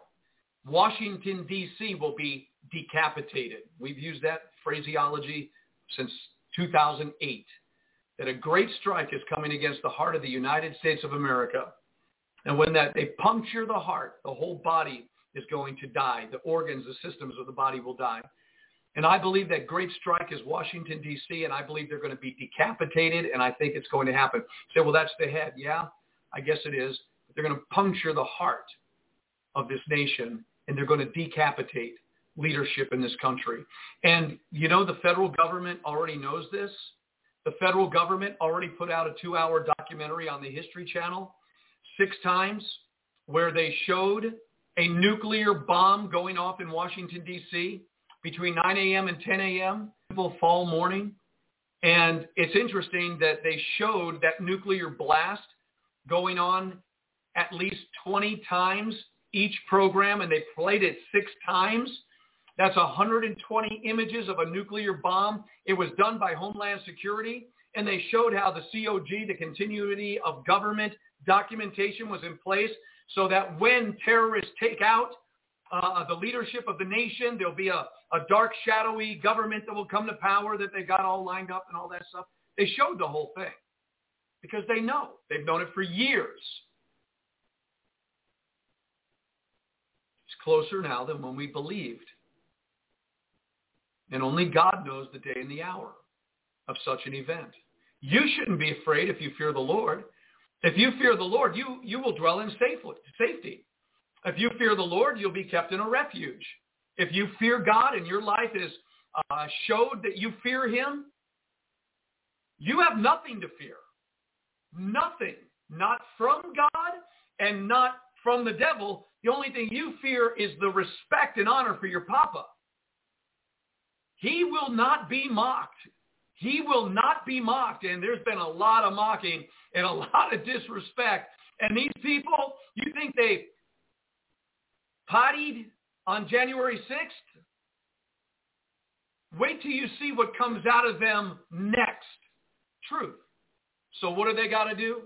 Washington, D.C. will be decapitated. We've used that phraseology since 2008 that a great strike is coming against the heart of the United States of America. And when that they puncture the heart, the whole body is going to die. The organs, the systems of the body will die. And I believe that great strike is Washington, D.C., and I believe they're going to be decapitated, and I think it's going to happen. Say, well, that's the head. Yeah, I guess it is. But they're going to puncture the heart of this nation, and they're going to decapitate leadership in this country. And you know the federal government already knows this. The federal government already put out a two-hour documentary on the History Channel six times where they showed a nuclear bomb going off in Washington, D.C. between 9 a.m. and 10 a.m. fall morning. And it's interesting that they showed that nuclear blast going on at least 20 times each program, and they played it six times. That's 120 images of a nuclear bomb. It was done by Homeland Security, and they showed how the COG, the continuity of government documentation was in place so that when terrorists take out uh, the leadership of the nation, there'll be a, a dark, shadowy government that will come to power that they got all lined up and all that stuff. They showed the whole thing because they know. They've known it for years. It's closer now than when we believed. And only God knows the day and the hour of such an event. You shouldn't be afraid if you fear the Lord. If you fear the Lord, you, you will dwell in safety. If you fear the Lord, you'll be kept in a refuge. If you fear God and your life is uh, showed that you fear him, you have nothing to fear. Nothing. Not from God and not from the devil. The only thing you fear is the respect and honor for your papa. He will not be mocked. He will not be mocked. And there's been a lot of mocking and a lot of disrespect. And these people, you think they pottied on January 6th? Wait till you see what comes out of them next. Truth. So what do they got to do?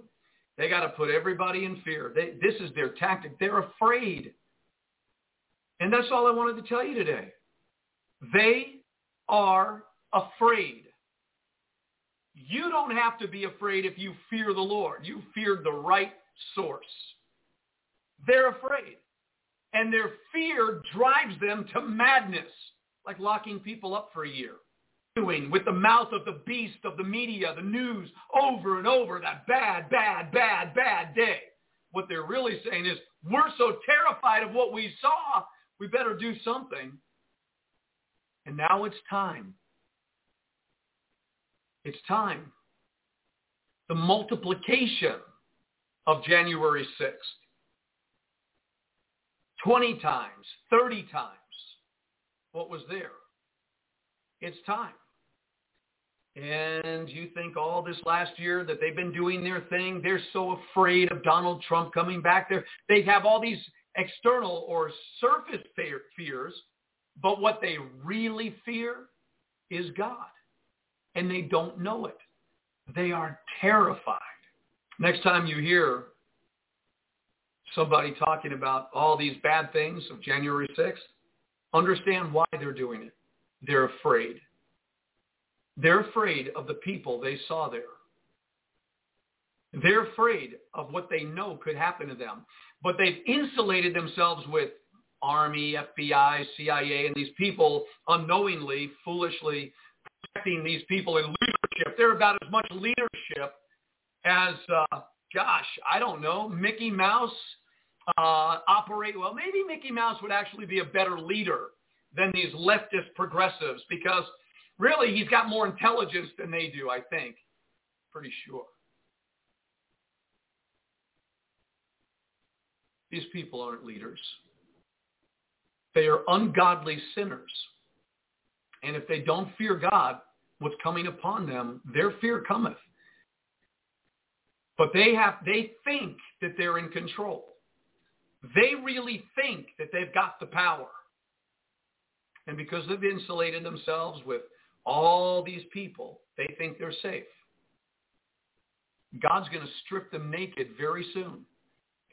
They got to put everybody in fear. They, this is their tactic. They're afraid. And that's all I wanted to tell you today. They are afraid. You don't have to be afraid if you fear the Lord. You feared the right source. They're afraid. And their fear drives them to madness, like locking people up for a year. Doing with the mouth of the beast of the media, the news, over and over, that bad, bad, bad, bad day. What they're really saying is, we're so terrified of what we saw, we better do something. And now it's time. It's time. The multiplication of January 6th. 20 times, 30 times what was there. It's time. And you think all this last year that they've been doing their thing, they're so afraid of Donald Trump coming back there. They have all these external or surface fears, but what they really fear is God. And they don't know it. They are terrified. Next time you hear somebody talking about all these bad things of January 6th, understand why they're doing it. They're afraid. They're afraid of the people they saw there. They're afraid of what they know could happen to them. But they've insulated themselves with Army, FBI, CIA, and these people unknowingly, foolishly protecting these people in leadership. They're about as much leadership as, uh, gosh, I don't know, Mickey Mouse uh, operate. Well, maybe Mickey Mouse would actually be a better leader than these leftist progressives because really he's got more intelligence than they do, I think. Pretty sure. These people aren't leaders. They are ungodly sinners. And if they don't fear God, what's coming upon them, their fear cometh. But they have they think that they're in control. They really think that they've got the power. And because they've insulated themselves with all these people, they think they're safe. God's going to strip them naked very soon.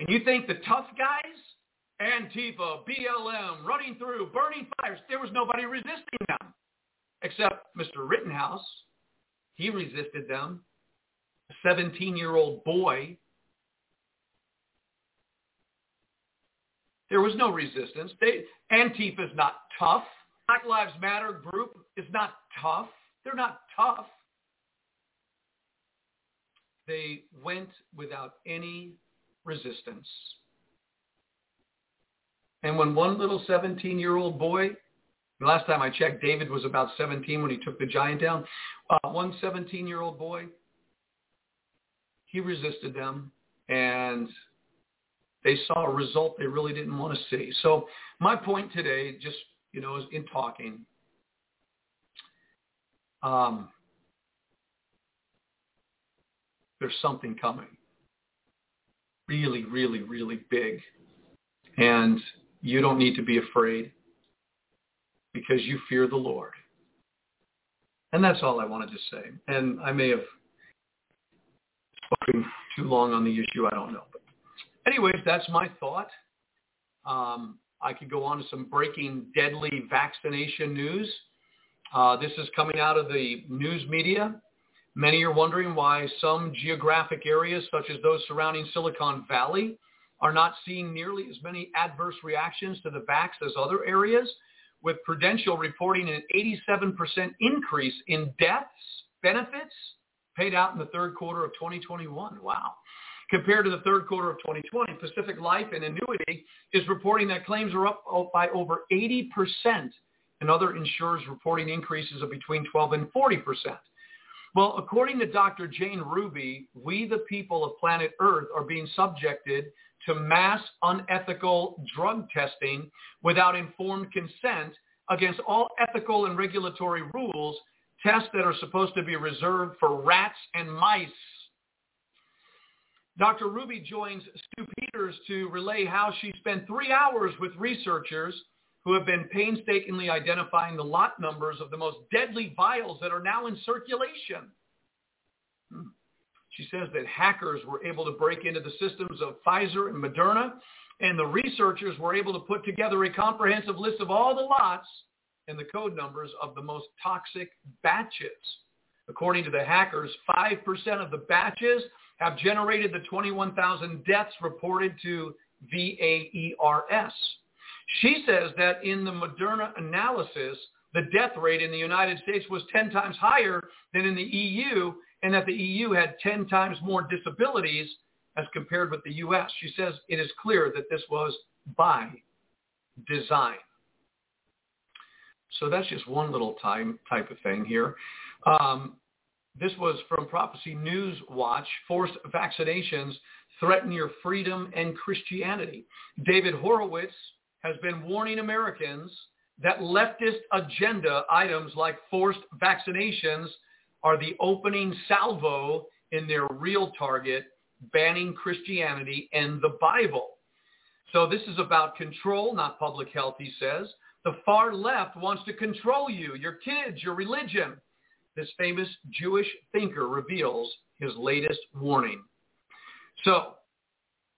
And you think the tough guys, Antifa, BLM, running through, burning fires, there was nobody resisting them except Mr. Rittenhouse. He resisted them. A 17-year-old boy There was no resistance. They, Antifa is not tough. Black Lives Matter group is not tough. They're not tough. They went without any resistance. And when one little 17-year-old boy, the last time I checked, David was about 17 when he took the giant down. Uh, one 17-year-old boy, he resisted them, and they saw a result they really didn't want to see. So my point today, just, you know, is in talking, um, there's something coming. Really, really, really big. And you don't need to be afraid because you fear the Lord. And that's all I wanted to say. And I may have spoken too long on the issue. I don't know. But anyways, that's my thought. Um, I could go on to some breaking deadly vaccination news. Uh, this is coming out of the news media. Many are wondering why some geographic areas, such as those surrounding Silicon Valley, are not seeing nearly as many adverse reactions to the vax as other areas, with Prudential reporting an 87% increase in deaths benefits paid out in the third quarter of 2021. Wow. Compared to the third quarter of 2020, Pacific Life and Annuity is reporting that claims are up by over 80%, and other insurers reporting increases of between 12 and 40%. Well, according to Dr. Jane Ruby, we the people of planet Earth are being subjected to mass unethical drug testing without informed consent against all ethical and regulatory rules, tests that are supposed to be reserved for rats and mice. Dr. Ruby joins Stu Peters to relay how she spent three hours with researchers who have been painstakingly identifying the lot numbers of the most deadly vials that are now in circulation. Hmm. She says that hackers were able to break into the systems of Pfizer and Moderna, and the researchers were able to put together a comprehensive list of all the lots and the code numbers of the most toxic batches. According to the hackers, 5% of the batches have generated the 21,000 deaths reported to VAERS. She says that in the Moderna analysis, the death rate in the United States was 10 times higher than in the EU and that the EU had 10 times more disabilities as compared with the U.S. She says it is clear that this was by design. So that's just one little time type of thing here. Um, this was from Prophecy News Watch. Forced vaccinations threaten your freedom and Christianity. David Horowitz has been warning Americans that leftist agenda items like forced vaccinations are the opening salvo in their real target, banning Christianity and the Bible. So this is about control, not public health, he says. The far left wants to control you, your kids, your religion. This famous Jewish thinker reveals his latest warning. So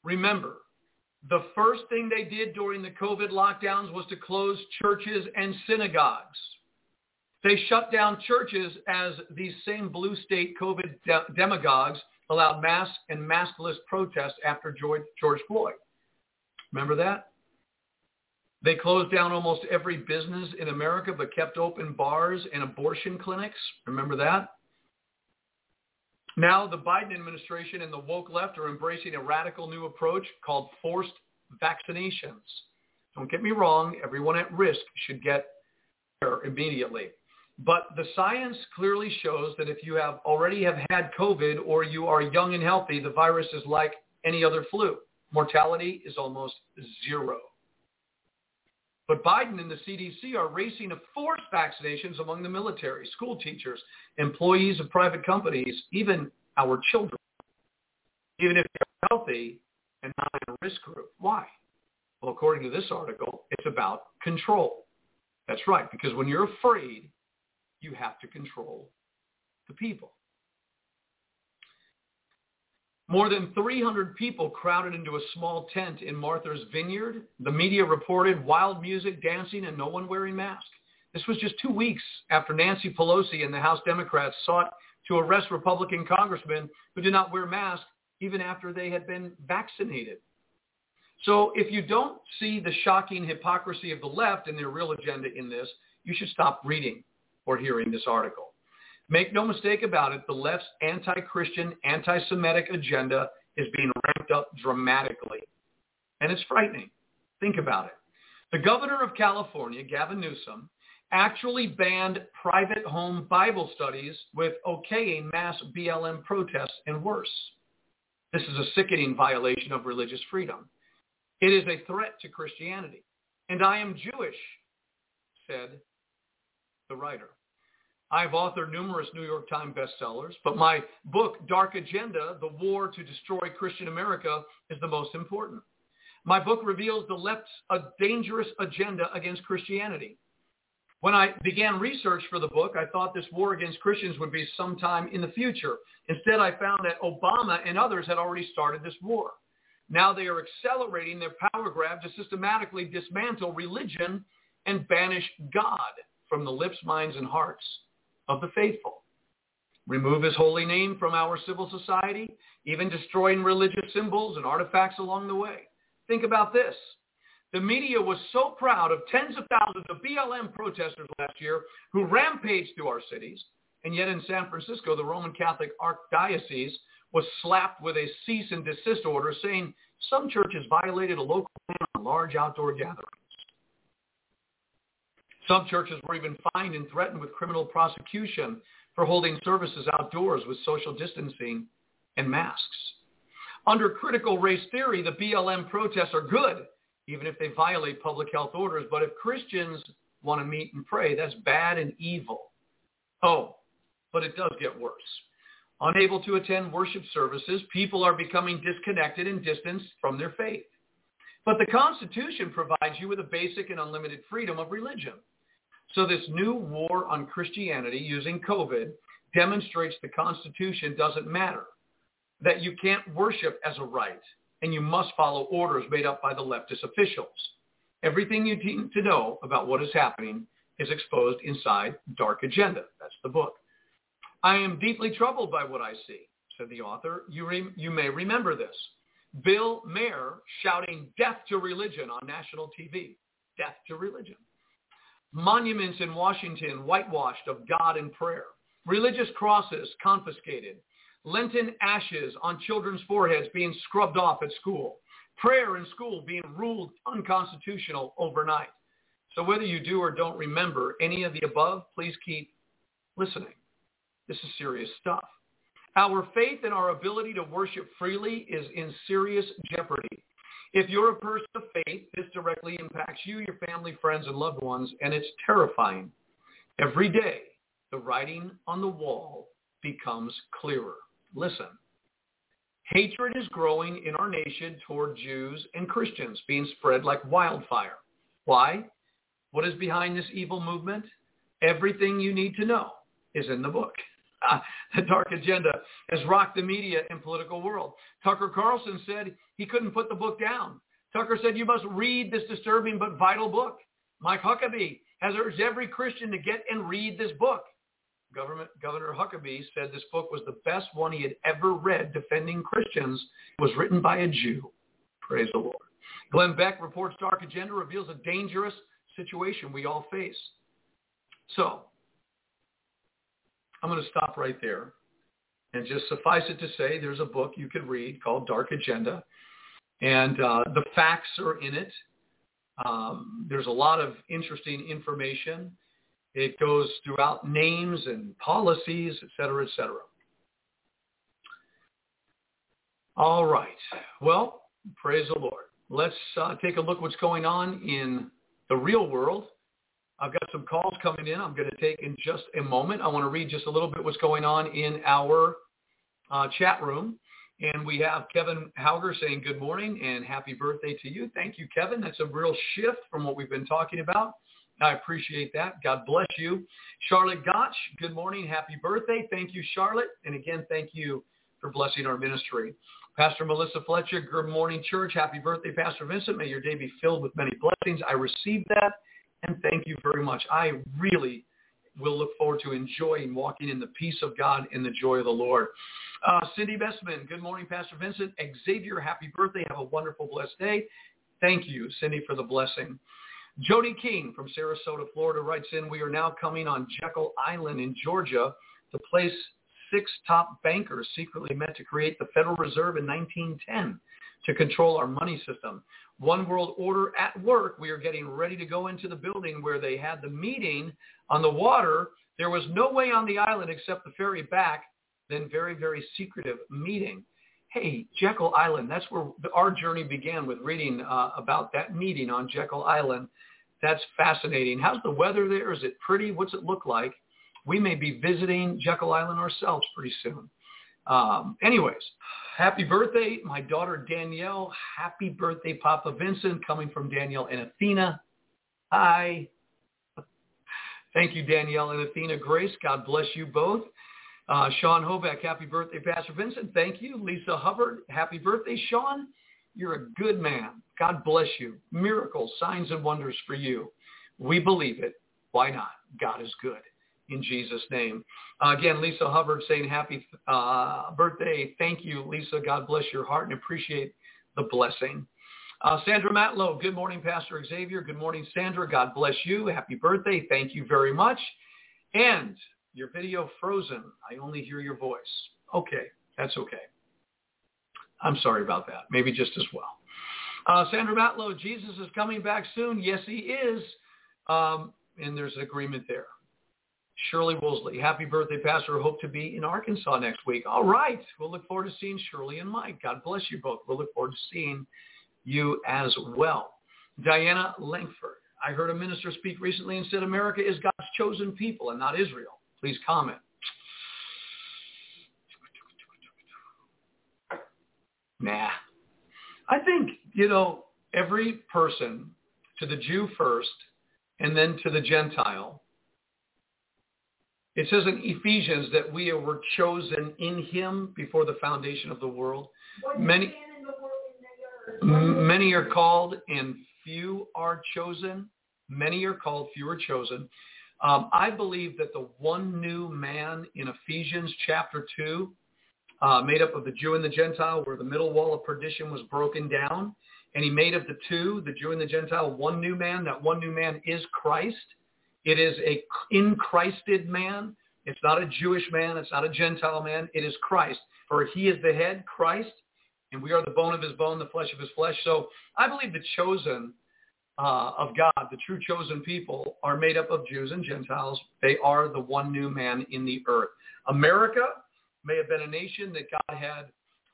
remember, the first thing they did during the COVID lockdowns was to close churches and synagogues. They shut down churches as these same blue state COVID de- demagogues allowed mass and maskless protests after George, George Floyd. Remember that? They closed down almost every business in America but kept open bars and abortion clinics. Remember that? Now the Biden administration and the woke left are embracing a radical new approach called forced vaccinations. Don't get me wrong, everyone at risk should get there immediately. But the science clearly shows that if you have already have had COVID or you are young and healthy, the virus is like any other flu. Mortality is almost zero. But Biden and the CDC are racing to force vaccinations among the military, school teachers, employees of private companies, even our children, even if they're healthy and not in a risk group. Why? Well, according to this article, it's about control. That's right, because when you're afraid, you have to control the people. More than 300 people crowded into a small tent in Martha's Vineyard. The media reported wild music, dancing, and no one wearing masks. This was just two weeks after Nancy Pelosi and the House Democrats sought to arrest Republican congressmen who did not wear masks even after they had been vaccinated. So if you don't see the shocking hypocrisy of the left and their real agenda in this, you should stop reading or hearing this article. Make no mistake about it, the left's anti-Christian, anti-Semitic agenda is being ramped up dramatically. And it's frightening. Think about it. The governor of California, Gavin Newsom, actually banned private home Bible studies with okaying mass BLM protests and worse. This is a sickening violation of religious freedom. It is a threat to Christianity. And I am Jewish, said the writer. I've authored numerous New York Times bestsellers, but my book, Dark Agenda, The War to Destroy Christian America, is the most important. My book reveals the left's a dangerous agenda against Christianity. When I began research for the book, I thought this war against Christians would be sometime in the future. Instead, I found that Obama and others had already started this war. Now they are accelerating their power grab to systematically dismantle religion and banish God from the lips, minds, and hearts of the faithful. Remove his holy name from our civil society, even destroying religious symbols and artifacts along the way. Think about this. The media was so proud of tens of thousands of BLM protesters last year who rampaged through our cities, and yet in San Francisco, the Roman Catholic Archdiocese was slapped with a cease and desist order saying some churches violated a local ban on large outdoor gatherings. Some churches were even fined and threatened with criminal prosecution for holding services outdoors with social distancing and masks. Under critical race theory, the BLM protests are good, even if they violate public health orders. But if Christians want to meet and pray, that's bad and evil. Oh, but it does get worse. Unable to attend worship services, people are becoming disconnected and distanced from their faith. But the Constitution provides you with a basic and unlimited freedom of religion. So this new war on Christianity using COVID demonstrates the Constitution doesn't matter, that you can't worship as a right, and you must follow orders made up by the leftist officials. Everything you need to know about what is happening is exposed inside Dark Agenda. That's the book. I am deeply troubled by what I see, said the author. You, re- you may remember this. Bill Maher shouting death to religion on national TV. Death to religion. Monuments in Washington whitewashed of God and prayer. Religious crosses confiscated. Lenten ashes on children's foreheads being scrubbed off at school. Prayer in school being ruled unconstitutional overnight. So whether you do or don't remember any of the above, please keep listening. This is serious stuff. Our faith and our ability to worship freely is in serious jeopardy. If you're a person of faith, this directly impacts you, your family, friends, and loved ones, and it's terrifying. Every day, the writing on the wall becomes clearer. Listen. Hatred is growing in our nation toward Jews and Christians, being spread like wildfire. Why? What is behind this evil movement? Everything you need to know is in the book. the dark agenda has rocked the media and political world. Tucker Carlson said he couldn't put the book down. Tucker said you must read this disturbing but vital book. Mike Huckabee has urged every Christian to get and read this book. Government, Governor Huckabee said this book was the best one he had ever read defending Christians. It was written by a Jew. Praise the Lord. Glenn Beck reports Dark Agenda reveals a dangerous situation we all face. So I'm going to stop right there and just suffice it to say there's a book you could read called Dark Agenda. And uh, the facts are in it. Um, there's a lot of interesting information. It goes throughout names and policies, et cetera, et cetera. All right. Well, praise the Lord. Let's uh, take a look what's going on in the real world. I've got some calls coming in. I'm going to take in just a moment. I want to read just a little bit what's going on in our uh, chat room. And we have Kevin Hauger saying good morning and happy birthday to you. Thank you, Kevin. That's a real shift from what we've been talking about. I appreciate that. God bless you. Charlotte Gotch, good morning. Happy birthday. Thank you, Charlotte. And again, thank you for blessing our ministry. Pastor Melissa Fletcher, good morning, church. Happy birthday, Pastor Vincent. May your day be filled with many blessings. I received that, thank you very much. I really will look forward to enjoying walking in the peace of God and the joy of the Lord. Uh, Cindy Bestman, good morning, Pastor Vincent. Xavier, happy birthday. Have a wonderful, blessed day. Thank you, Cindy, for the blessing. Jody King from Sarasota, Florida writes in, we are now coming on Jekyll Island in Georgia, to place six top bankers secretly met to create the Federal Reserve in 1910 to control our money system. One World Order at work. We are getting ready to go into the building where they had the meeting on the water. There was no way on the island except the ferry back. Then very, very secretive meeting. Hey, Jekyll Island. That's where our journey began with reading uh, about that meeting on Jekyll Island. That's fascinating. How's the weather there? Is it pretty? What's it look like? We may be visiting Jekyll Island ourselves pretty soon. Um, anyways, happy birthday, my daughter Danielle. Happy birthday, Papa Vincent, coming from Danielle and Athena. Hi. Thank you, Danielle and Athena Grace. God bless you both. Uh, Sean Hoback, happy birthday, Pastor Vincent. Thank you. Lisa Hubbard, happy birthday, Sean. You're a good man. God bless you. Miracles, signs, and wonders for you. We believe it. Why not? God is good. In Jesus' name. Uh, again, Lisa Hubbard saying happy uh, birthday. Thank you, Lisa. God bless your heart and appreciate the blessing. Uh, Sandra Matlow, good morning, Pastor Xavier. Good morning, Sandra. God bless you. Happy birthday. Thank you very much. And your video frozen. I only hear your voice. Okay, that's okay. I'm sorry about that. Maybe just as well. Uh, Sandra Matlow, Jesus is coming back soon. Yes, he is. Um, and there's an agreement there. Shirley Woolsey, happy birthday, Pastor. Hope to be in Arkansas next week. All right. We'll look forward to seeing Shirley and Mike. God bless you both. We'll look forward to seeing you as well. Diana Langford, I heard a minister speak recently and said America is God's chosen people and not Israel. Please comment. Nah. I think, you know, every person, to the Jew first and then to the Gentile, it says in Ephesians that we were chosen in him before the foundation of the world. Many, many are called and few are chosen. Many are called, few are chosen. Um, I believe that the one new man in Ephesians chapter 2, uh, made up of the Jew and the Gentile, where the middle wall of perdition was broken down, and he made of the two, the Jew and the Gentile, one new man. That one new man is Christ. It is a in Christed man. It's not a Jewish man. It's not a Gentile man. It is Christ. For he is the head, Christ, and we are the bone of his bone, the flesh of his flesh. So I believe the chosen uh, of God, the true chosen people, are made up of Jews and Gentiles. They are the one new man in the earth. America may have been a nation that God had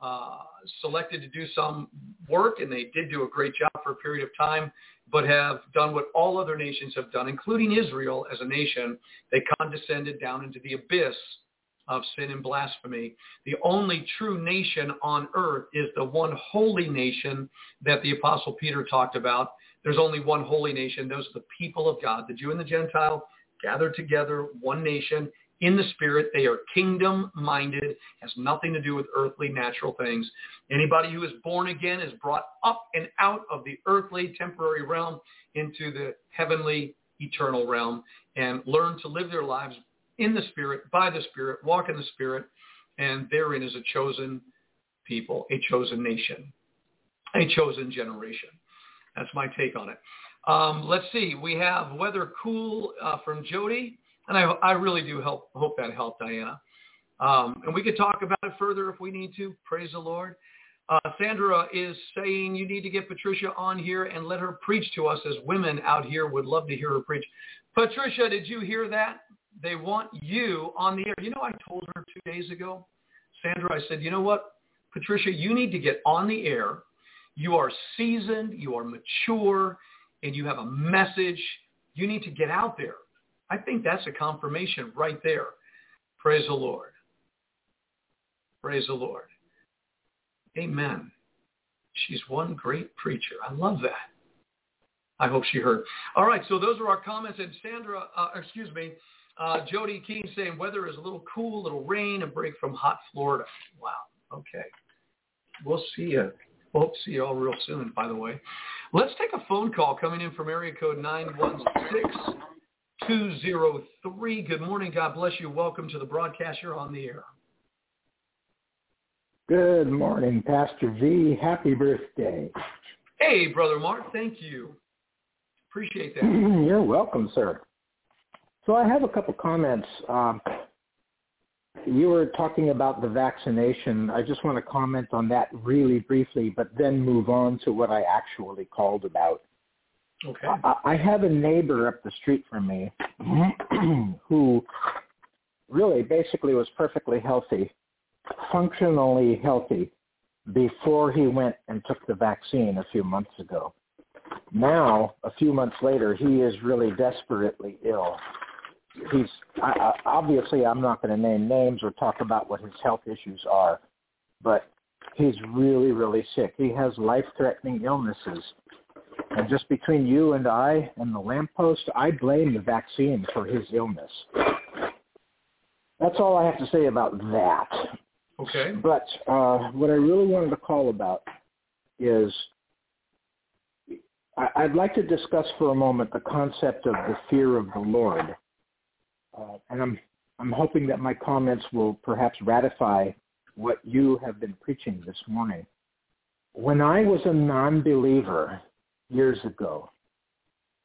uh, selected to do some work, and they did do a great job for a period of time, but have done what all other nations have done, including Israel as a nation. They condescended down into the abyss of sin and blasphemy. The only true nation on earth is the one holy nation that the Apostle Peter talked about. There's only one holy nation. Those are the people of God, the Jew and the Gentile, gathered together, one nation in the spirit. They are kingdom-minded, has nothing to do with earthly natural things. Anybody who is born again is brought up and out of the earthly temporary realm into the heavenly eternal realm and learn to live their lives in the Spirit, by the Spirit, walk in the Spirit, and therein is a chosen people, a chosen nation, a chosen generation. That's my take on it. Um, let's see. We have weather cool uh, from Jody, and I, I really do help, hope that helped, Diana. Um, and we could talk about it further if we need to. Praise the Lord. Uh, Sandra is saying you need to get Patricia on here and let her preach to us as women out here would love to hear her preach. Patricia, did you hear that? They want you on the air. You know, I told her two days ago, Sandra, I said, you know what, Patricia, you need to get on the air. You are seasoned, you are mature, and you have a message. You need to get out there. I think that's a confirmation right there. Praise the Lord. Praise the Lord. Amen. She's one great preacher. I love that. I hope she heard. All right, so those are our comments. And Sandra, uh, excuse me, uh, Jody King saying weather is a little cool, little rain, a break from hot Florida. Wow. Okay. We'll see you. We'll see you all real soon, by the way. Let's take a phone call coming in from area code 916-203. Good morning. God bless you. Welcome to the broadcast. You're on the air. Good morning, Pastor V. Happy birthday. Hey, Brother Mark. Thank you. Appreciate that. You're welcome, sir. So I have a couple comments. Um, you were talking about the vaccination. I just want to comment on that really briefly, but then move on to what I actually called about. Okay. I, I have a neighbor up the street from me who really basically was perfectly healthy, functionally healthy, before he went and took the vaccine a few months ago. Now, a few months later, he is really desperately ill he's I, I, obviously I'm not going to name names or talk about what his health issues are, but he's really really sick. He has life-threatening illnesses, and just between you and I and the lamppost, I blame the vaccine for his illness. That's all I have to say about that. Okay. But uh, what I really wanted to call about is I'd like to discuss for a moment the concept of the fear of the Lord uh, and I'm I'm hoping that my comments will perhaps ratify what you have been preaching this morning. When I was a non-believer years ago,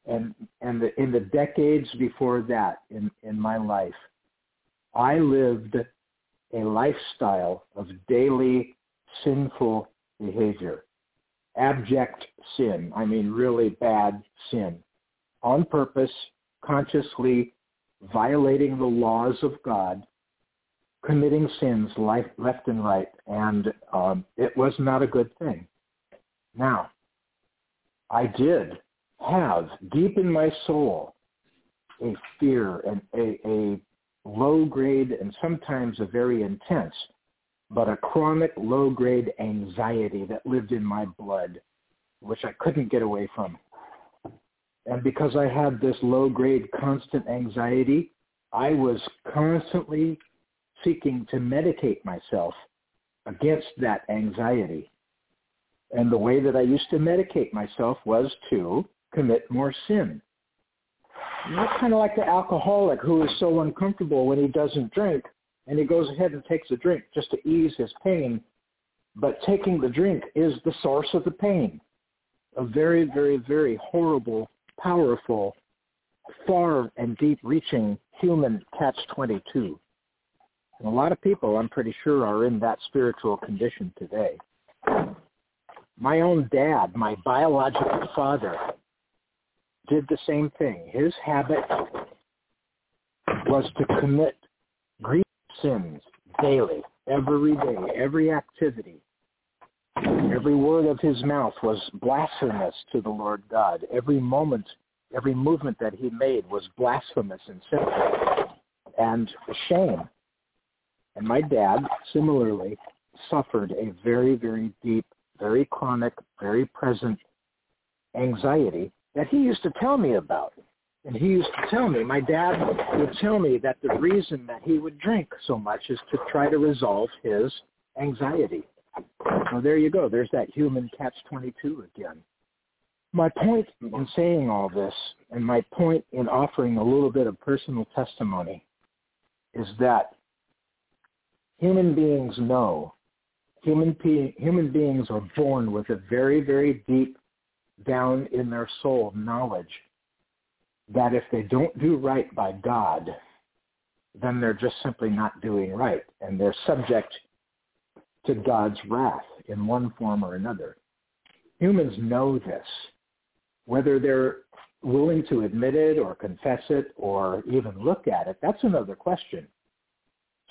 and and the, in the decades before that in in my life, I lived a lifestyle of daily sinful behavior, abject sin. I mean, really bad sin, on purpose, consciously violating the laws of God, committing sins left and right, and um, it was not a good thing. Now, I did have deep in my soul a fear and a, a low grade and sometimes a very intense, but a chronic low grade anxiety that lived in my blood, which I couldn't get away from. And because I had this low grade constant anxiety, I was constantly seeking to medicate myself against that anxiety. And the way that I used to medicate myself was to commit more sin. Not kind of like the alcoholic who is so uncomfortable when he doesn't drink, and he goes ahead and takes a drink just to ease his pain. But taking the drink is the source of the pain. A very, very, very horrible, powerful, far and deep-reaching human catch-22. And a lot of people, I'm pretty sure, are in that spiritual condition today. My own dad, my biological father, did the same thing. His habit was to commit grievous sins daily, every day, every activity. Every word of his mouth was blasphemous to the Lord God. Every moment, every movement that he made was blasphemous and sinful and shame. And my dad, similarly, suffered a very, very deep, very chronic, very present anxiety that he used to tell me about. And he used to tell me, my dad would tell me that the reason that he would drink so much is to try to resolve his anxiety. So there you go. There's that human catch-22 again. My point in saying all this, and my point in offering a little bit of personal testimony, is that human beings know, human, pe- human beings are born with a very, very deep down in their soul knowledge that if they don't do right by God, then they're just simply not doing right, and they're subject to God's wrath in one form or another. Humans know this. Whether they're willing to admit it or confess it or even look at it, that's another question.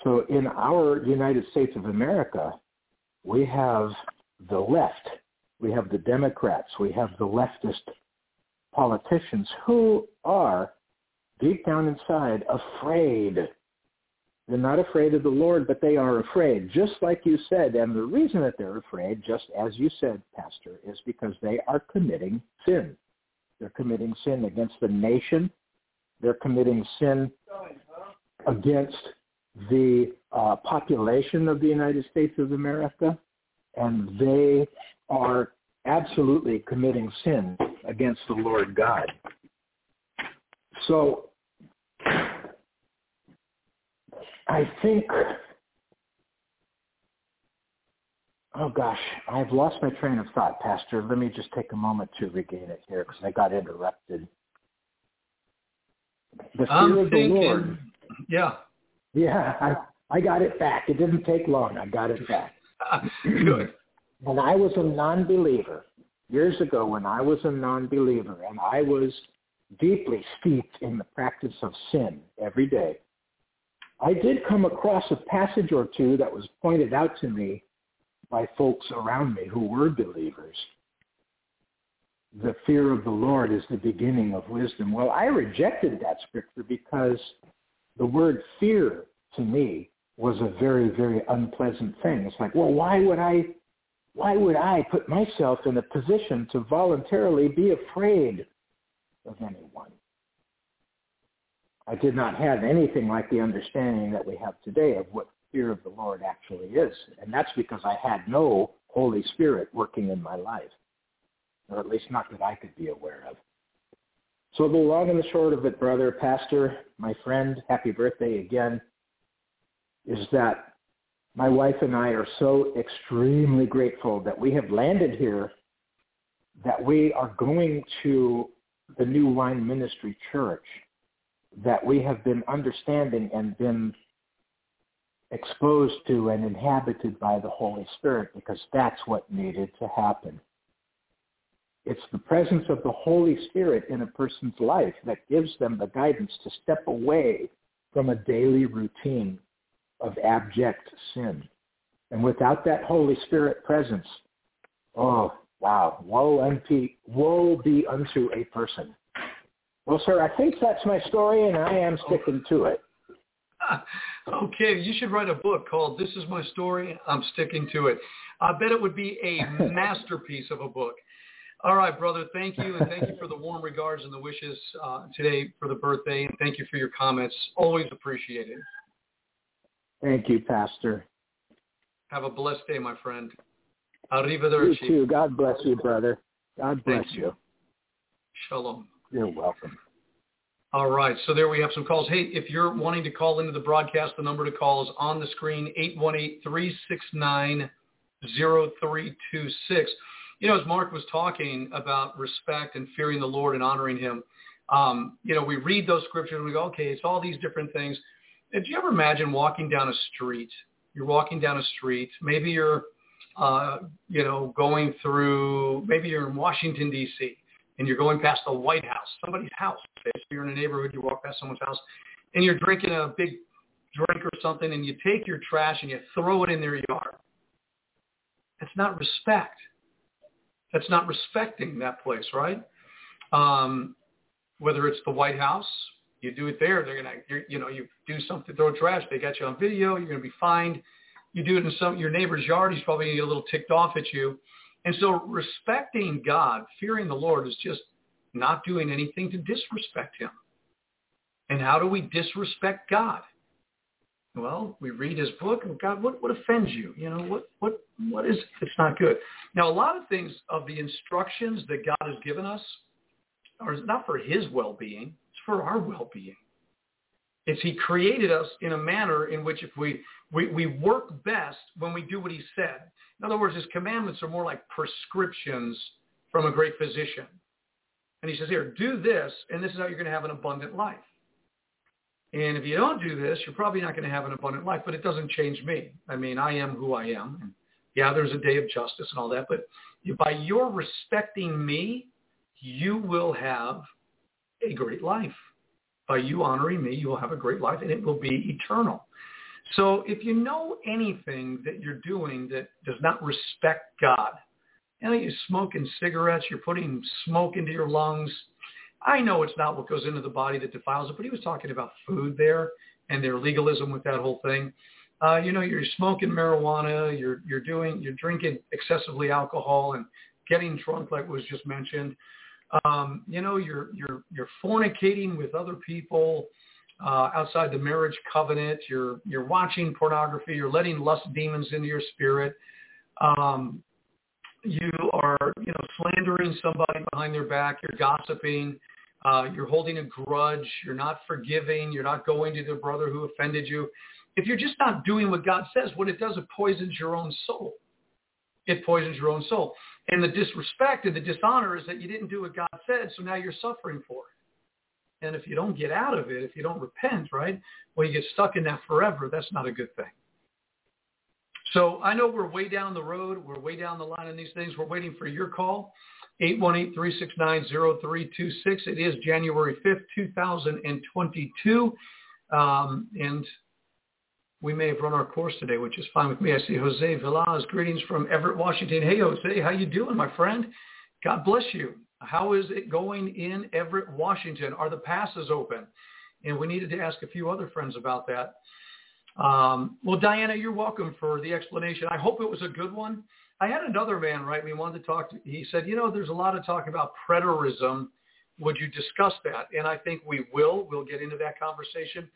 So in our United States of America, we have the left we have the Democrats, we have the leftist politicians who are deep down inside afraid. They're not afraid of the Lord, but they are afraid, just like you said. And the reason that they're afraid, just as you said, Pastor, is because they are committing sin. They're committing sin against the nation. They're committing sin against the uh, population of the United States of America. And they are absolutely committing sin against the Lord God. So I think, oh gosh, I've lost my train of thought, Pastor. Let me just take a moment to regain it here because I got interrupted. The fear I'm of thinking, the Lord. Yeah. Yeah, I, I got it back. It didn't take long. I got it back. Good when I was a non-believer, years ago when I was a non-believer and I was deeply steeped in the practice of sin every day, I did come across a passage or two that was pointed out to me by folks around me who were believers. The fear of the Lord is the beginning of wisdom. Well, I rejected that scripture because the word fear to me was a very, very unpleasant thing. It's like, well, why would I why would I put myself in a position to voluntarily be afraid of anyone? I did not have anything like the understanding that we have today of what fear of the Lord actually is. And that's because I had no Holy Spirit working in my life, or at least not that I could be aware of. So the long and the short of it, brother, pastor, my friend, happy birthday again, is that my wife and I are so extremely grateful that we have landed here, that we are going to the New Wine Ministry Church, that we have been understanding and been exposed to and inhabited by the Holy Spirit because that's what needed to happen. It's the presence of the Holy Spirit in a person's life that gives them the guidance to step away from a daily routine of abject sin. And without that Holy Spirit presence, oh, wow, woe, unto, woe be unto a person. Well, sir, I think that's my story, and I am sticking to it. Okay, you should write a book called This Is My Story, I'm Sticking to It. I bet it would be a masterpiece of a book. All right, brother, thank you, and thank you for the warm regards and the wishes uh, today for the birthday, and thank you for your comments. Always appreciated. Thank you, Pastor. Have a blessed day, my friend. Arrivederci. You too. God bless you, brother. God bless you. you. Shalom. You're welcome. All right. So there we have some calls. Hey, if you're wanting to call into the broadcast, the number to call is on the screen, 818-369-0326. You know, as Mark was talking about respect and fearing the Lord and honoring him, um, you know, we read those scriptures and we go, okay, it's all these different things. Did you ever imagine walking down a street? You're walking down a street. Maybe you're, uh, you know, going through, maybe you're in Washington, D.C., and you're going past the White House, somebody's house. Say, so you're in a neighborhood, you walk past someone's house, and you're drinking a big drink or something, and you take your trash and you throw it in their yard. That's not respect. That's not respecting that place, right? Um, whether it's the White House, you do it there, they're gonna, you you know, you do something, throw trash, they got you on video, you're gonna be fined. You do it in some your neighbor's yard, he's probably gonna get a little ticked off at you. And so respecting God, fearing the Lord is just not doing anything to disrespect him. And how do we disrespect God? Well, we read his book and God, what, what offends you? You know, what, what, what is, it it's not good. Now, a lot of things of the instructions that God has given us are not for his well-being, it's for our well-being. It's he created us in a manner in which if we, we, we work best when we do what he said. In other words, his commandments are more like prescriptions from a great physician. And he says, here, do this, and this is how you're going to have an abundant life. And if you don't do this, you're probably not going to have an abundant life, but it doesn't change me. I mean, I am who I am. Yeah, there's a day of justice and all that, but by your respecting me, you will have a great life. By you honoring me, you will have a great life, and it will be eternal. So if you know anything that you're doing that does not respect God, you know, you're smoking cigarettes, you're putting smoke into your lungs. I know it's not what goes into the body that defiles it, but he was talking about food there and their legalism with that whole thing. Uh, you know, you're smoking marijuana, you're you're doing you're drinking excessively alcohol and getting drunk, like was just mentioned. Um, you know, you're you're you're fornicating with other people uh, outside the marriage covenant. You're you're watching pornography. You're letting lust demons into your spirit. Um, you are you know slandering somebody behind their back. You're gossiping. Uh, you're holding a grudge. You're not forgiving. You're not going to the brother who offended you. If you're just not doing what God says, what it does, it poisons your own soul. It poisons your own soul. And the disrespect and the dishonor is that you didn't do what God said, so now you're suffering for it. And if you don't get out of it, if you don't repent, right, well, you get stuck in that forever. That's not a good thing. So I know we're way down the road. We're way down the line on these things. We're waiting for your call, 818-369-0326. It is January 5th, 2022. Um, and we may have run our course today, which is fine with me. I see Jose Villas. Greetings from Everett, Washington. Hey, Jose, how you doing, my friend? God bless you. How is it going in Everett, Washington? Are the passes open? And we needed to ask a few other friends about that. Um, well, Diana, you're welcome for the explanation. I hope it was a good one. I had another man write me, wanted to talk to, he said, you know, there's a lot of talk about preterism. Would you discuss that? And I think we will. We'll get into that conversation.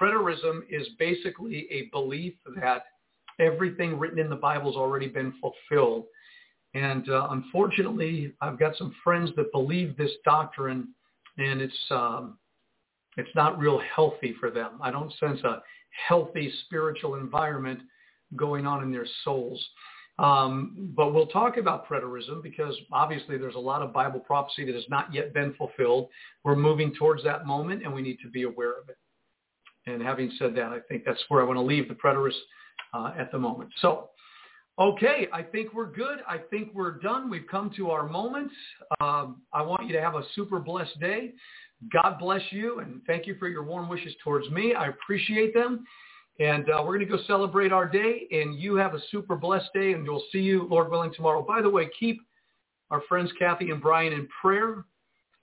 Preterism is basically a belief that everything written in the Bible has already been fulfilled. And uh, unfortunately, I've got some friends that believe this doctrine, and it's um, it's not real healthy for them. I don't sense a healthy spiritual environment going on in their souls. Um, but we'll talk about preterism because obviously there's a lot of Bible prophecy that has not yet been fulfilled. We're moving towards that moment, and we need to be aware of it. And having said that, I think that's where I want to leave the preterists uh, at the moment. So, okay, I think we're good. I think we're done. We've come to our moment. Um, I want you to have a super blessed day. God bless you, and thank you for your warm wishes towards me. I appreciate them. And uh, we're going to go celebrate our day, and you have a super blessed day, and we'll see you, Lord willing, tomorrow. By the way, keep our friends Kathy and Brian in prayer.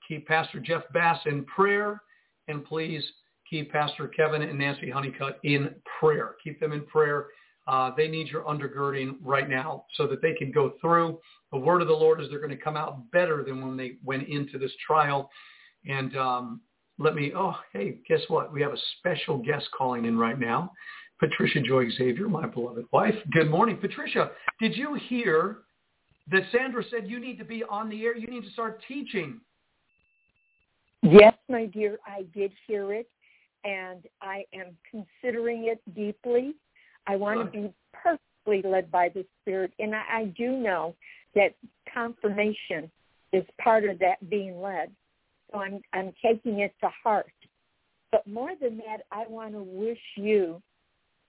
Keep Pastor Jeff Bass in prayer, and please keep Pastor Kevin and Nancy Honeycutt in prayer. Keep them in prayer. Uh, they need your undergirding right now so that they can go through. The word of the Lord is they're going to come out better than when they went into this trial. And um, let me, oh, hey, guess what? We have a special guest calling in right now. Patricia Joy Xavier, my beloved wife. Good morning. Patricia, did you hear that Sandra said you need to be on the air? You need to start teaching. Yes, my dear, I did hear it, and I am considering it deeply. I want to be perfectly led by the Spirit, and I, I do know that confirmation is part of that being led. So I'm I'm taking it to heart. But more than that, I want to wish you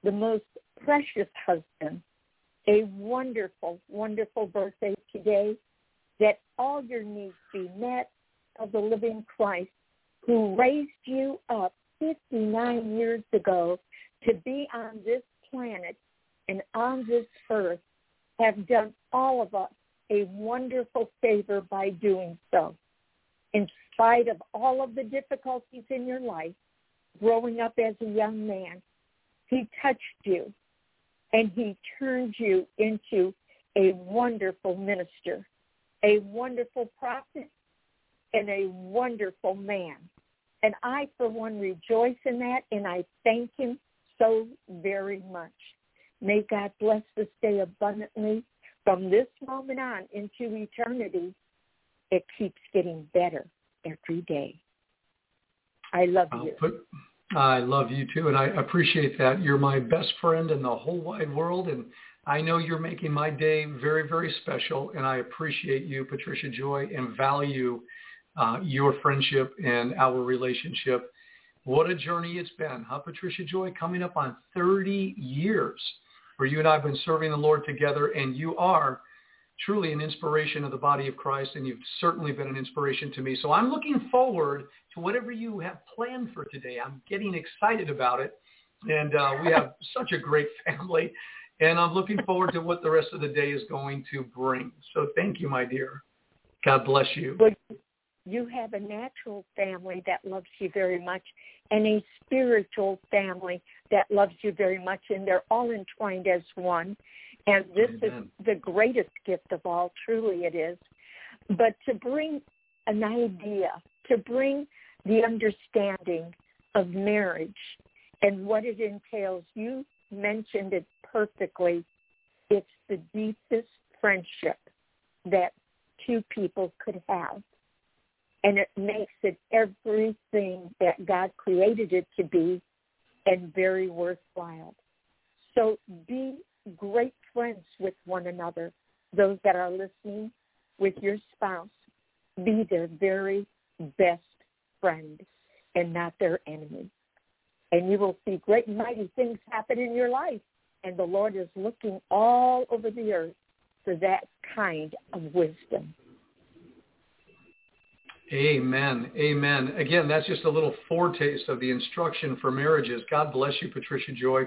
the most precious husband a wonderful, wonderful birthday today, that all your needs be met of the living Christ who raised you up 59 years ago to be on this planet and on this earth have done all of us a wonderful favor by doing so. In spite of all of the difficulties in your life, growing up as a young man, he touched you and he turned you into a wonderful minister, a wonderful prophet, and a wonderful man. And I, for one, rejoice in that, and I thank him so very much. May God bless this day abundantly from this moment on into eternity. It keeps getting better every day. I love you. Put, I love you too, and I appreciate that. You're my best friend in the whole wide world, and I know you're making my day very, very special, and I appreciate you, Patricia Joy, and value uh, your friendship and our relationship. What a journey it's been, huh, Patricia Joy? Coming up on 30 years where you and I have been serving the Lord together, and you are truly an inspiration of the body of Christ, and you've certainly been an inspiration to me. So I'm looking forward to whatever you have planned for today. I'm getting excited about it, and uh, we have such a great family, and I'm looking forward to what the rest of the day is going to bring. So thank you, my dear. God bless you. You have a natural family that loves you very much and a spiritual family that loves you very much, and they're all entwined as one. And this Amen. is the greatest gift of all, truly it is. But to bring an idea, to bring the understanding of marriage and what it entails, you mentioned it perfectly. It's the deepest friendship that two people could have. And it makes it everything that God created it to be and very worthwhile. So be great friends with one another. Those that are listening with your spouse, be their very best friend and not their enemy. And you will see great mighty things happen in your life. And the Lord is looking all over the earth for that kind of wisdom. Amen. Amen. Again, that's just a little foretaste of the instruction for marriages. God bless you, Patricia Joy.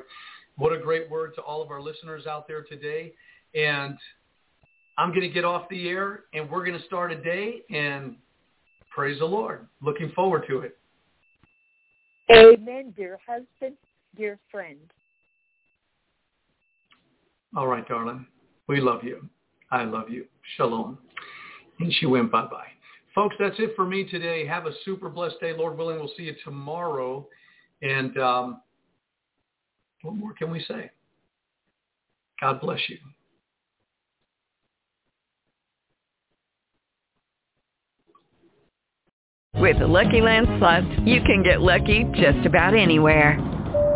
What a great word to all of our listeners out there today. And I'm going to get off the air and we're going to start a day and praise the Lord. Looking forward to it. Amen, dear husband, dear friend. All right, darling. We love you. I love you. Shalom. And she went bye-bye. Folks, that's it for me today. Have a super blessed day. Lord willing, we'll see you tomorrow. And um, what more can we say? God bless you. With the Lucky Land Slots, you can get lucky just about anywhere.